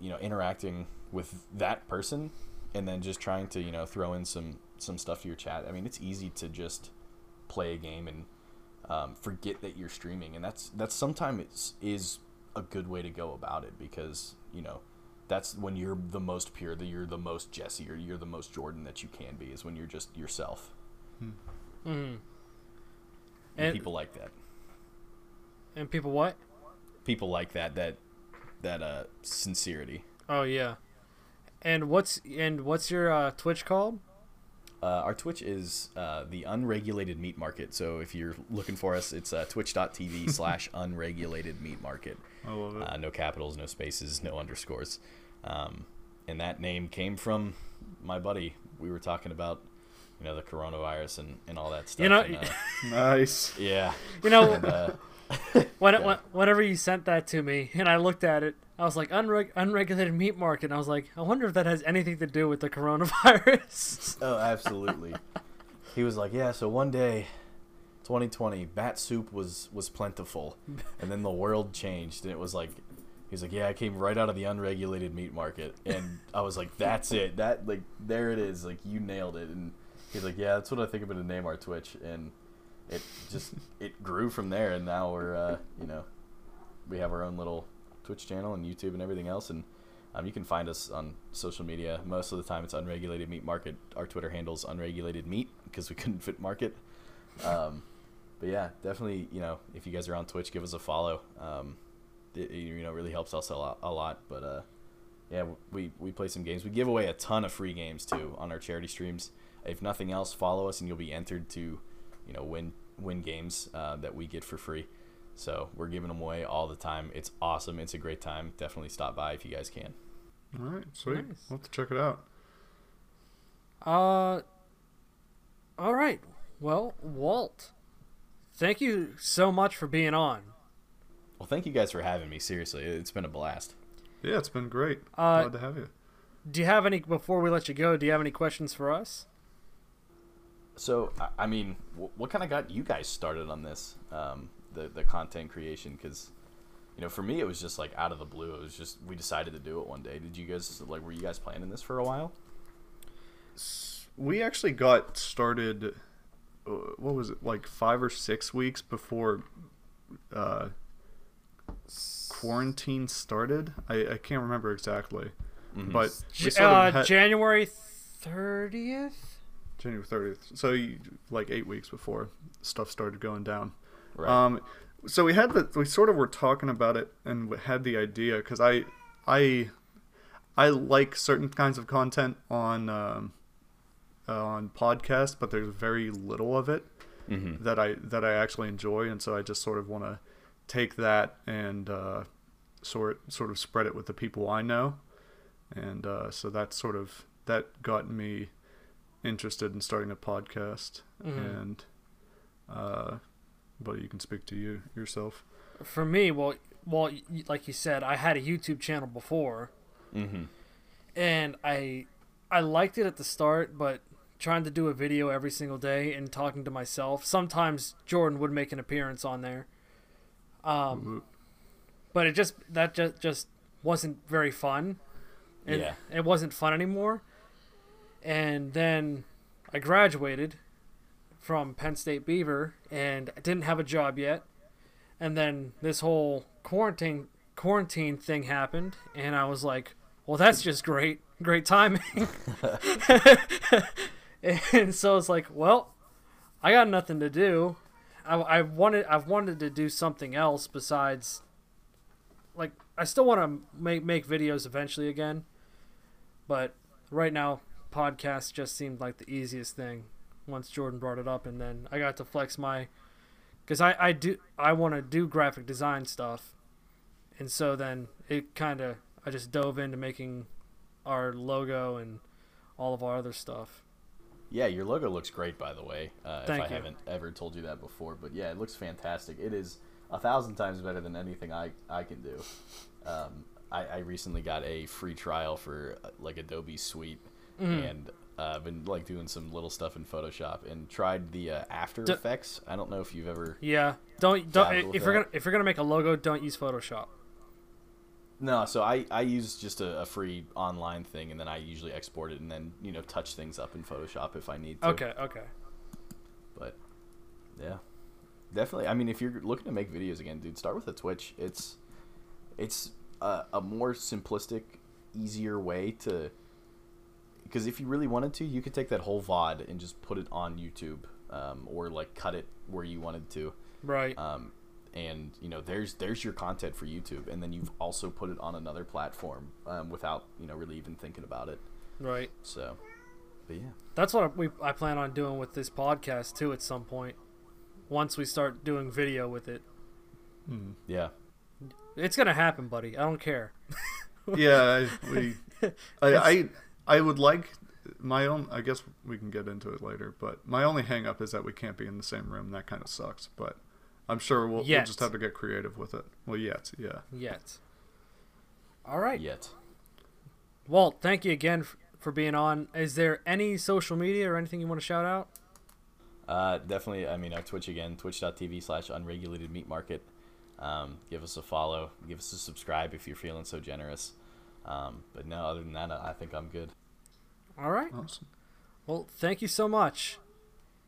you know interacting with that person and then just trying to you know throw in some some stuff to your chat i mean it's easy to just play a game and um, forget that you're streaming and that's that's sometimes is a good way to go about it because you know that's when you're the most pure that you're the most jesse or you're the most jordan that you can be is when you're just yourself
Mm-hmm.
and,
And
people like that
and people what?
people like that that that uh sincerity
Oh yeah. And what's and what's your uh, Twitch called?
Uh, our Twitch is uh, the Unregulated Meat Market. So if you're looking for us, it's uh, twitch.tv slash unregulated meat market.
I love it.
Uh, no capitals, no spaces, no underscores. Um, and that name came from my buddy. We were talking about, you know, the coronavirus and, and all that stuff.
You know-
and, uh,
nice.
yeah.
You know,
And, uh,
when,
yeah.
when whenever you sent that to me and I looked at it, I was like unreg- unregulated meat market. And I was like, I wonder if that has anything to do with the coronavirus.
oh, absolutely. he was like, yeah, so one day, 2020, bat soup was, was plentiful. And then the world changed. And it was like, he's like, yeah, I came right out of the unregulated meat market. And I was like, that's it. That, like, there it is. Like, you nailed it. And he's like, yeah, that's what I think I'm to name our Twitch. And it just, it grew from there. And now we're, uh, you know, we have our own little Twitch channel and YouTube and everything else. And um, you can find us on social media. Most of the time, it's Unregulated Meat Market. Our Twitter handle's Unregulated Meat because we couldn't fit market. Um, but yeah, definitely, you know, if you guys are on Twitch, give us a follow. Um, it, you know, really helps us a lot. A lot. But uh, yeah, we we play some games. We give away a ton of free games too on our charity streams. If nothing else, follow us and you'll be entered to, you know, win win games uh, that we get for free. So we're giving them away all the time. It's awesome. It's a great time. Definitely stop by if you guys can.
All right, sweet.
Nice.
We'll have to check it out.
Uh, all right. Well, Walt, thank you so much for being on.
Well, thank you guys for having me. Seriously, it's been a blast.
Yeah, it's been great.
Uh,
Glad to have you.
Do you have any before we let you go? Do you have any questions for us?
So, I- I mean, what kind of got you guys started on this, um, the the content creation? Because, you know, for me, it was just like out of the blue. It was just we decided to do it one day. Did you guys like? Were you guys planning this for a while?
We actually got started. Uh, what was it like five or six weeks before uh, quarantine started? I, I can't remember exactly,
Mhm.
but we
uh,
had,
January thirtieth.
January thirtieth. So you, like eight weeks before stuff started going down.
Right.
Um, so we had the we sort of were talking about it and we had the idea because I I I like certain kinds of content on um, uh, on podcasts, but there's very little of it
hmm
that I that I actually enjoy, and so I just sort of want to take that and uh, sort sort of spread it with the people I know, and uh, so that sort of that got me interested in starting a podcast,
Mhm.
and uh, but you can speak to you yourself.
For me, well, well, like you said, I had a YouTube channel before,
hmm
and I I liked it at the start, but trying to do a video every single day and talking to myself. Sometimes Jordan would make an appearance on there. Um, but it just that just just wasn't very fun. And
Yeah.
It wasn't fun anymore. And then I graduated from Penn State Beaver and didn't have a job yet. And then this whole quarantine quarantine thing happened and I was like, well that's just great. Great timing. and so it's like, well, I got nothing to do. I, I wanted I've wanted to do something else besides like I still want to make make videos eventually again, but right now podcasts just seemed like the easiest thing once Jordan brought it up, and then I got to flex my because I I do I want to do graphic design stuff, and so then it kind of I just dove into making our logo and all of our other stuff.
Yeah, your logo looks great, by the way. Uh, if I
you.
haven't ever told you that before, but yeah, it looks fantastic. It is a thousand times better than anything I I can do. Um, I, I recently got a free trial for uh, like Adobe Suite,
Mhm.
and uh, I've been like doing some little stuff in Photoshop and tried the uh, After
D-
Effects. I don't know if you've ever.
Yeah, don't don't if you're
that.
gonna if you're gonna make a logo, don't use Photoshop.
No, so I, I use just a, a free online thing, and then I usually export it and then you know touch things up in Photoshop if I need to.
Okay, okay.
But yeah, definitely. I mean, if you're looking to make videos again, dude, start with a Twitch. It's it's a, a more simplistic, easier way to. Because if you really wanted to, you could take that whole VOD and just put it on YouTube, um, or like cut it where you wanted to.
Right.
Um, and you know, there's there's your content for YouTube, and then you've also put it on another platform um, without you know really even thinking about it.
right.
So, but yeah.
That's what we I plan on doing with this podcast too at some point. Once we start doing video with it.
Hmm.
Yeah.
It's going to happen, buddy. I don't care.
yeah, I, we, I, I, I would like my own. I guess we can get into it later, but my only hang up is that we can't be in the same room. That kind of sucks, but I'm sure we'll, we'll just have to get creative with it. Well, yet, yeah.
Yet. All right.
Yet.
Walt, thank you again f- for being on. Is there any social media or anything you want to shout out?
Uh, definitely. I mean, our Twitch again, twitch.tv slash unregulated meat market. Um, give us a follow. Give us a subscribe if you're feeling so generous. Um, but no, other than that, I think I'm good.
All right.
Awesome.
Well, thank you so much,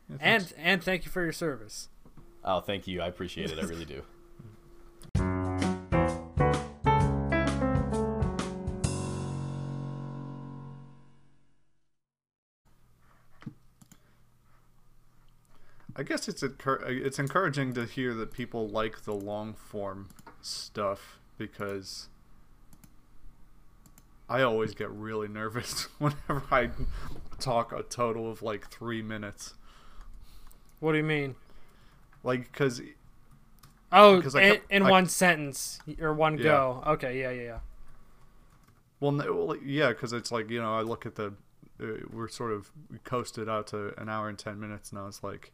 yeah,
and and thank you for your service.
Oh, thank you. I appreciate it. I really do.
I guess it's it's encouraging to hear that people like the long form stuff because I always get really nervous whenever I talk a total of like three minutes.
What do you mean?
Like, because
Oh,
'Cause I
in,
kept-
in
I-
one sentence or one
Yeah.
go. Okay, yeah, yeah, yeah.
Well, no, well yeah, because it's like you know, I look at the uh, we're sort of coasted out to an hour and ten minutes and I was like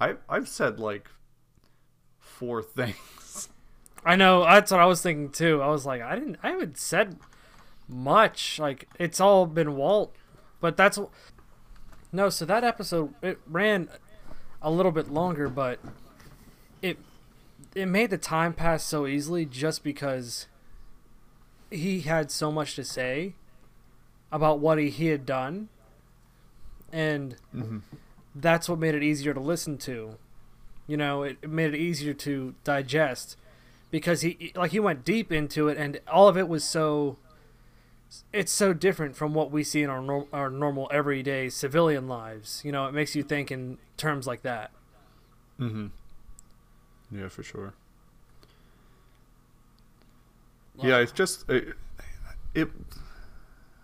I I've said like four things.
I know. That's what I was thinking too. I was like, I didn't. I haven't said much. Like it's all been Walt, but that's no. So that episode it ran a little bit longer, but it it made the time pass so easily just because he had so much to say about what he, he had done, and
Mm-hmm.
that's what made it easier to listen to. You know, it, it made it easier to digest because he like he went deep into it, and all of it was so. It's so different from what we see in our nor- our normal everyday civilian lives. You know, it makes you think in terms like that.
Mm-hmm. Yeah, for sure. Yeah, it's just it, it.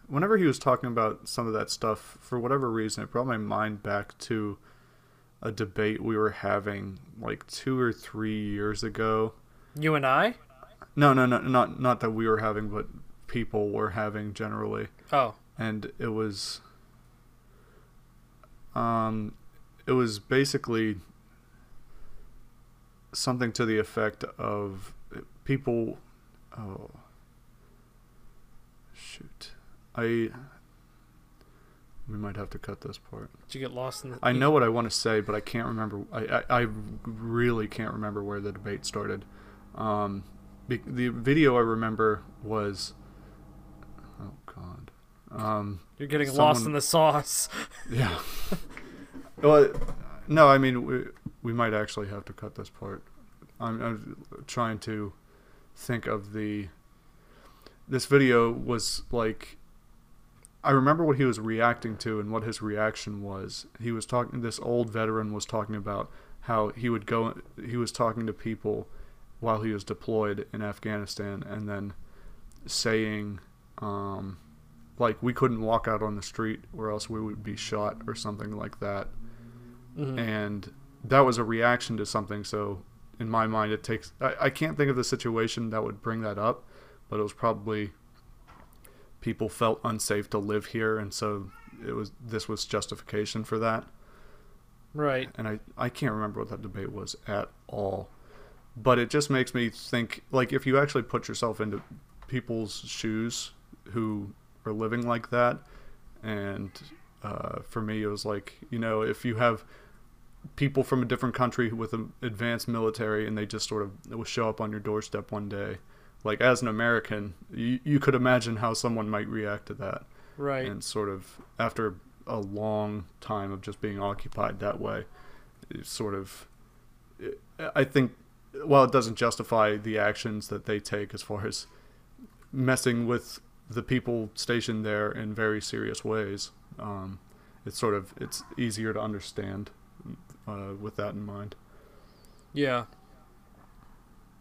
Whenever he was talking about some of that stuff, for whatever reason, it brought my mind back to a debate we were having like two or three years ago.
You and I.
No, no, no, not not that we were having, but people were having generally,
Oh,
and it was. Um, it was basically something to the effect of people. Oh, shoot! I. We might have to cut this part.
did you get lost in the?
I know what I want to say, but I can't remember. I, I, I really can't remember where the debate started. Um, the video I remember was. God. Um,
You're getting lost in the sauce.
yeah. well, no, I mean we we might actually have to cut this part. I'm, I'm trying to think of the. This video was like. I remember what he was reacting to and what his reaction was. He was talking. This old veteran was talking about how he would go. He was talking to people while he was deployed in Afghanistan, and then saying, um, like we couldn't walk out on the street or else we would be shot or something like that
Mhm.
and that was a reaction to something so in my mind it takes I, I can't think of the situation that would bring that up but it was probably people felt unsafe to live here and so it was this was justification for that
Right.
and I, I can't remember what that debate was at all. But it just makes me think like if you actually put yourself into people's shoes who are living like that, and uh, for me it was like you know if you have people from a different country with an advanced military and they just sort of will show up on your doorstep one day, like as an American, you, you could imagine how someone might react to that
Right.
and sort of after a long time of just being occupied that way sort of i think while it doesn't justify the actions that they take as far as messing with the people stationed there in very serious ways um, it's sort of it's easier to understand uh, with that in mind
Yeah.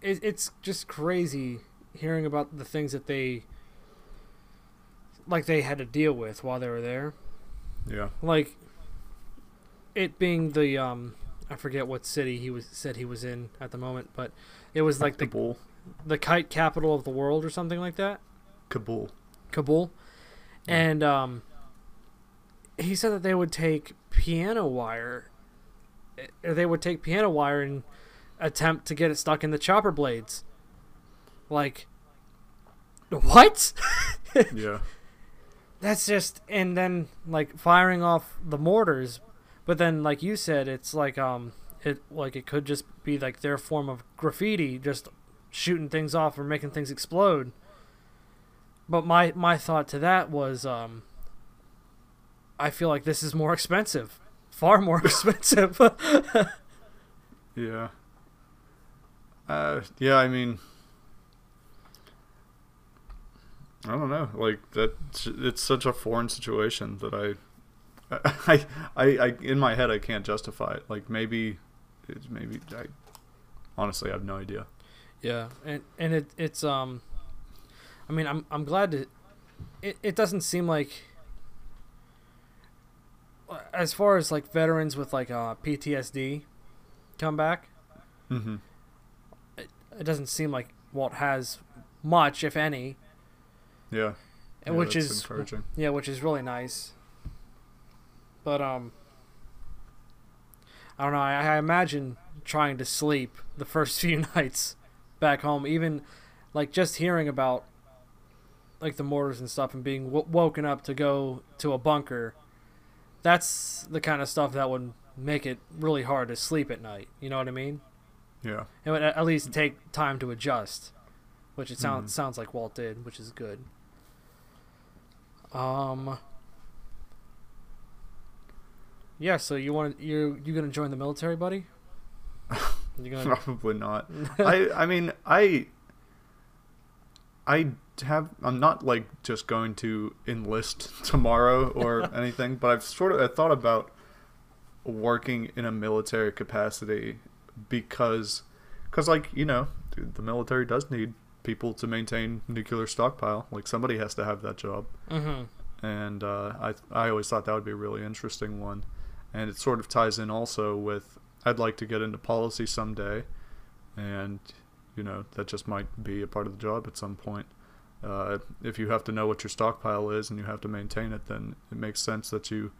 It, it's just crazy hearing about the things that they like they had to deal with while they were there.
yeah
Like it being the um I forget what city he was said he was in at the moment, but it was like the the kite capital of the world or something like that.
kabul
Kabul. And um he said that they would take piano wire or they would take piano wire and attempt to get it stuck in the chopper blades. Like what?
yeah
That's just and then like firing off the mortars, but then like you said, it's like um it like it could just be like their form of graffiti, just shooting things off or making things explode. But my my thought to that was um I feel like this is more expensive, far more expensive.
Yeah. Uh, yeah, I mean, I don't know. Like that, it's such a foreign situation that I, I, I, I, in my head, I can't justify it. Like maybe, it's maybe. I honestly I have no idea.
Yeah, and and it it's um, I mean I'm I'm glad to. It it doesn't seem like. As far as like veterans with like uh, PTSD, come back.
Mm-hmm.
It, it doesn't seem like Walt has much, if any.
Yeah.
and
Yeah,
which is
encouraging.
yeah, which is really nice. But um, I don't know. I, I imagine trying to sleep the first few nights back home, even like just hearing about like the mortars and stuff, and being w- woken up to go to a bunker. That's the kind of stuff that would make it really hard to sleep at night. You know what I mean?
Yeah.
It would at least take time to adjust, which it sounds
Mhm.
sounds like Walt did, which is good. Um. Yeah, so you want you you gonna join the military, buddy? You gonna?
Probably not. I I mean I I have I'm not like just going to enlist tomorrow or anything, but I've sort of I thought about working in a military capacity because cuz like, you know, the military does need people to maintain nuclear stockpile. Like somebody has to have that job.
mm-hmm.
and uh, I I always thought that would be a really interesting one, and it sort of ties in also with I'd like to get into policy someday, and you know that just might be a part of the job at some point. Uh, if you have to know what your stockpile is and you have to maintain it, then it makes sense that you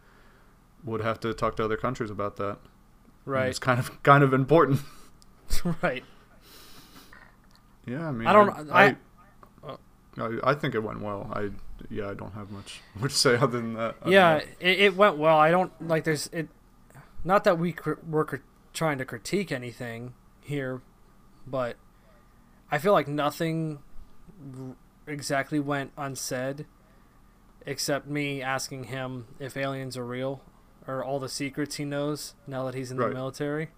would have to talk to other countries about that. And
Right,
it's kind of kind of important.
right.
Yeah, I mean,
I don't-
I,
I-
I, I think it went well. I yeah, I don't have much to say other than that. I
Yeah, it, it went well. I don't like. There's it. Not that we cr- were cr- trying to critique anything here, but I feel like nothing exactly went unsaid, except me asking him if aliens are real, or all the secrets he knows now that he's in
Right.
the military.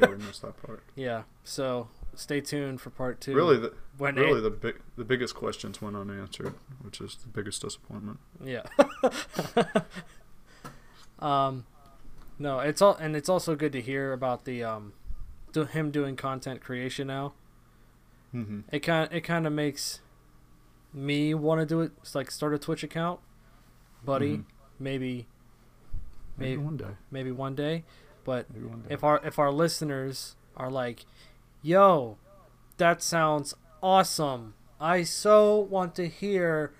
yeah, we missed that part.
Yeah. So stay tuned for part two.
Really, the,
when
really
it-
the big the biggest questions went unanswered, which is the biggest disappointment.
Yeah. um, no, it's all, and it's also good to hear about the um, him doing content creation now.
Mm-hmm.
It kind it kind of makes me want to do it. It's like start a Twitch account, buddy.
Mhm.
Maybe,
Maybe,
maybe
one day.
maybe one day. But
one day.
if our if our listeners are like, "Yo, that sounds awesome. I so want to hear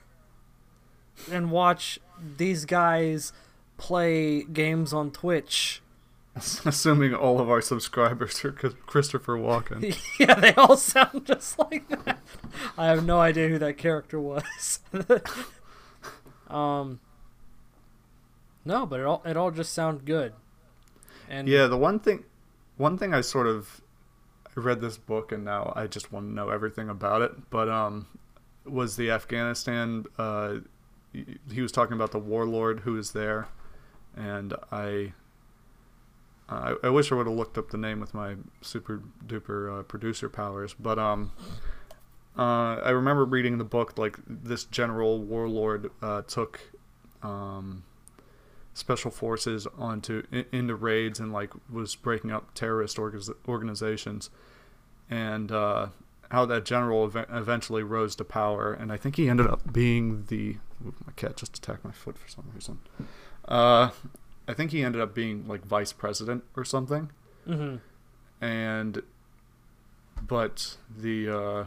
and watch these guys play games on Twitch."
Assuming all of our subscribers are Christopher Walken.
yeah, they all sound just like that. I have no idea who that character was. um No, but it all it all just sounded good. And
yeah, the one thing, one thing I sort of, I read this book and now I just want to know everything about it. But um, was the Afghanistan? Uh, he- he was talking about the warlord who was there, and I. I, I wish I would have looked up the name with my super duper uh, producer powers, but um, uh, I remember reading the book like this general warlord uh, took um, special forces onto in, into raids and like was breaking up terrorist orga- organizations, and uh, how that general ev- eventually rose to power, and I think he ended up being the Ooh, my cat just attacked my foot for some reason. I think he ended up being like vice president or something,
hmm
and but the uh,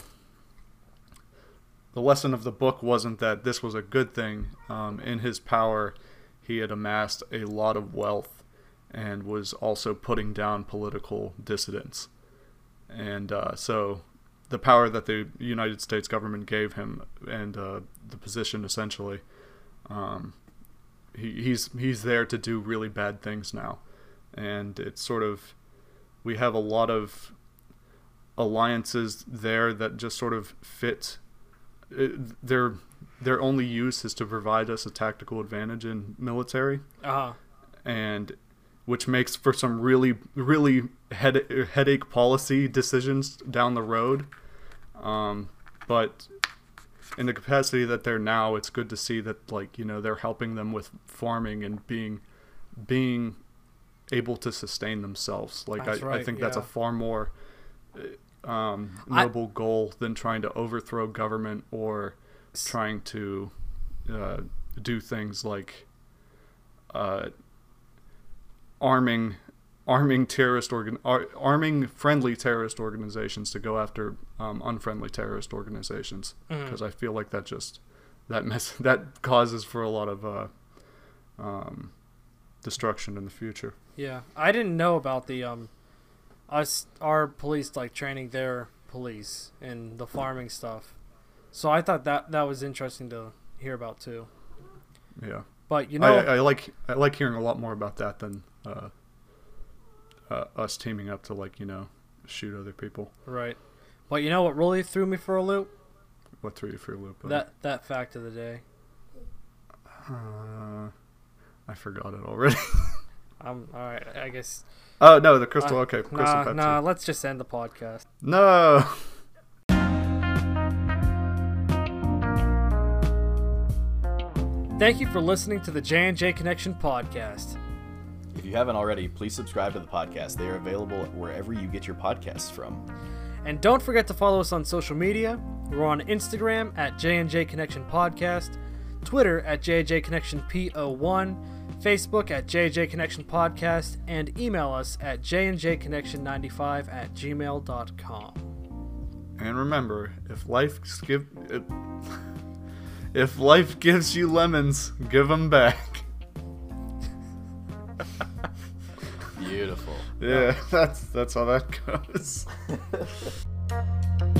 the lesson of the book wasn't that this was a good thing. Um, in his power, he had amassed a lot of wealth and was also putting down political dissidents, and uh, so the power that the United States government gave him and uh, the position essentially. Um, he, he's he's there to do really bad things now, and it's sort of we have a lot of alliances there that just sort of fit. It, their their only use is to provide us a tactical advantage in military,
Uh-huh.
and which makes for some really really head, headache policy decisions down the road. Um, but in the capacity that they're now, it's good to see that like you know they're helping them with farming and being being able to sustain themselves. Like I, I
right,
think that's a far more uh, um,
I-
noble goal than trying to overthrow government or trying to uh, do things like uh, arming arming terrorist organ ar- arming friendly terrorist organizations to go after um, unfriendly terrorist organizations because I feel like that just that mess that causes for a lot of uh, um, destruction in the future.
Yeah, I didn't know about the um, us our police like training their police and the farming stuff. So I thought that that was interesting to hear about too.
Yeah,
But you know,
I, I like I like hearing a lot more about that than uh, uh, us teaming up to like you know shoot other people.
right? But you know what really threw me for a loop?
What threw you for a loop? buddy?
That that fact of the day.
Uh, I forgot it already.
I'm all right. I guess.
oh no, the crystal.
Uh,
okay, crystal
Nah,
Pepsi.
nah. Let's just end the podcast.
No.
Thank you for listening to the J and J Connection podcast.
If you haven't already, please subscribe to the podcast. They are available wherever you get your podcasts from.
And don't forget to follow us on social media. We're on Instagram at J&J Connection Podcast, Twitter at JJ Connection PO1, Facebook at JJ Connection Podcast, and email us at jnjconnection95 at gmail.com.
And remember, if life give if, if life gives you lemons, give them back.
Beautiful.
Yeah, that's that's how that goes.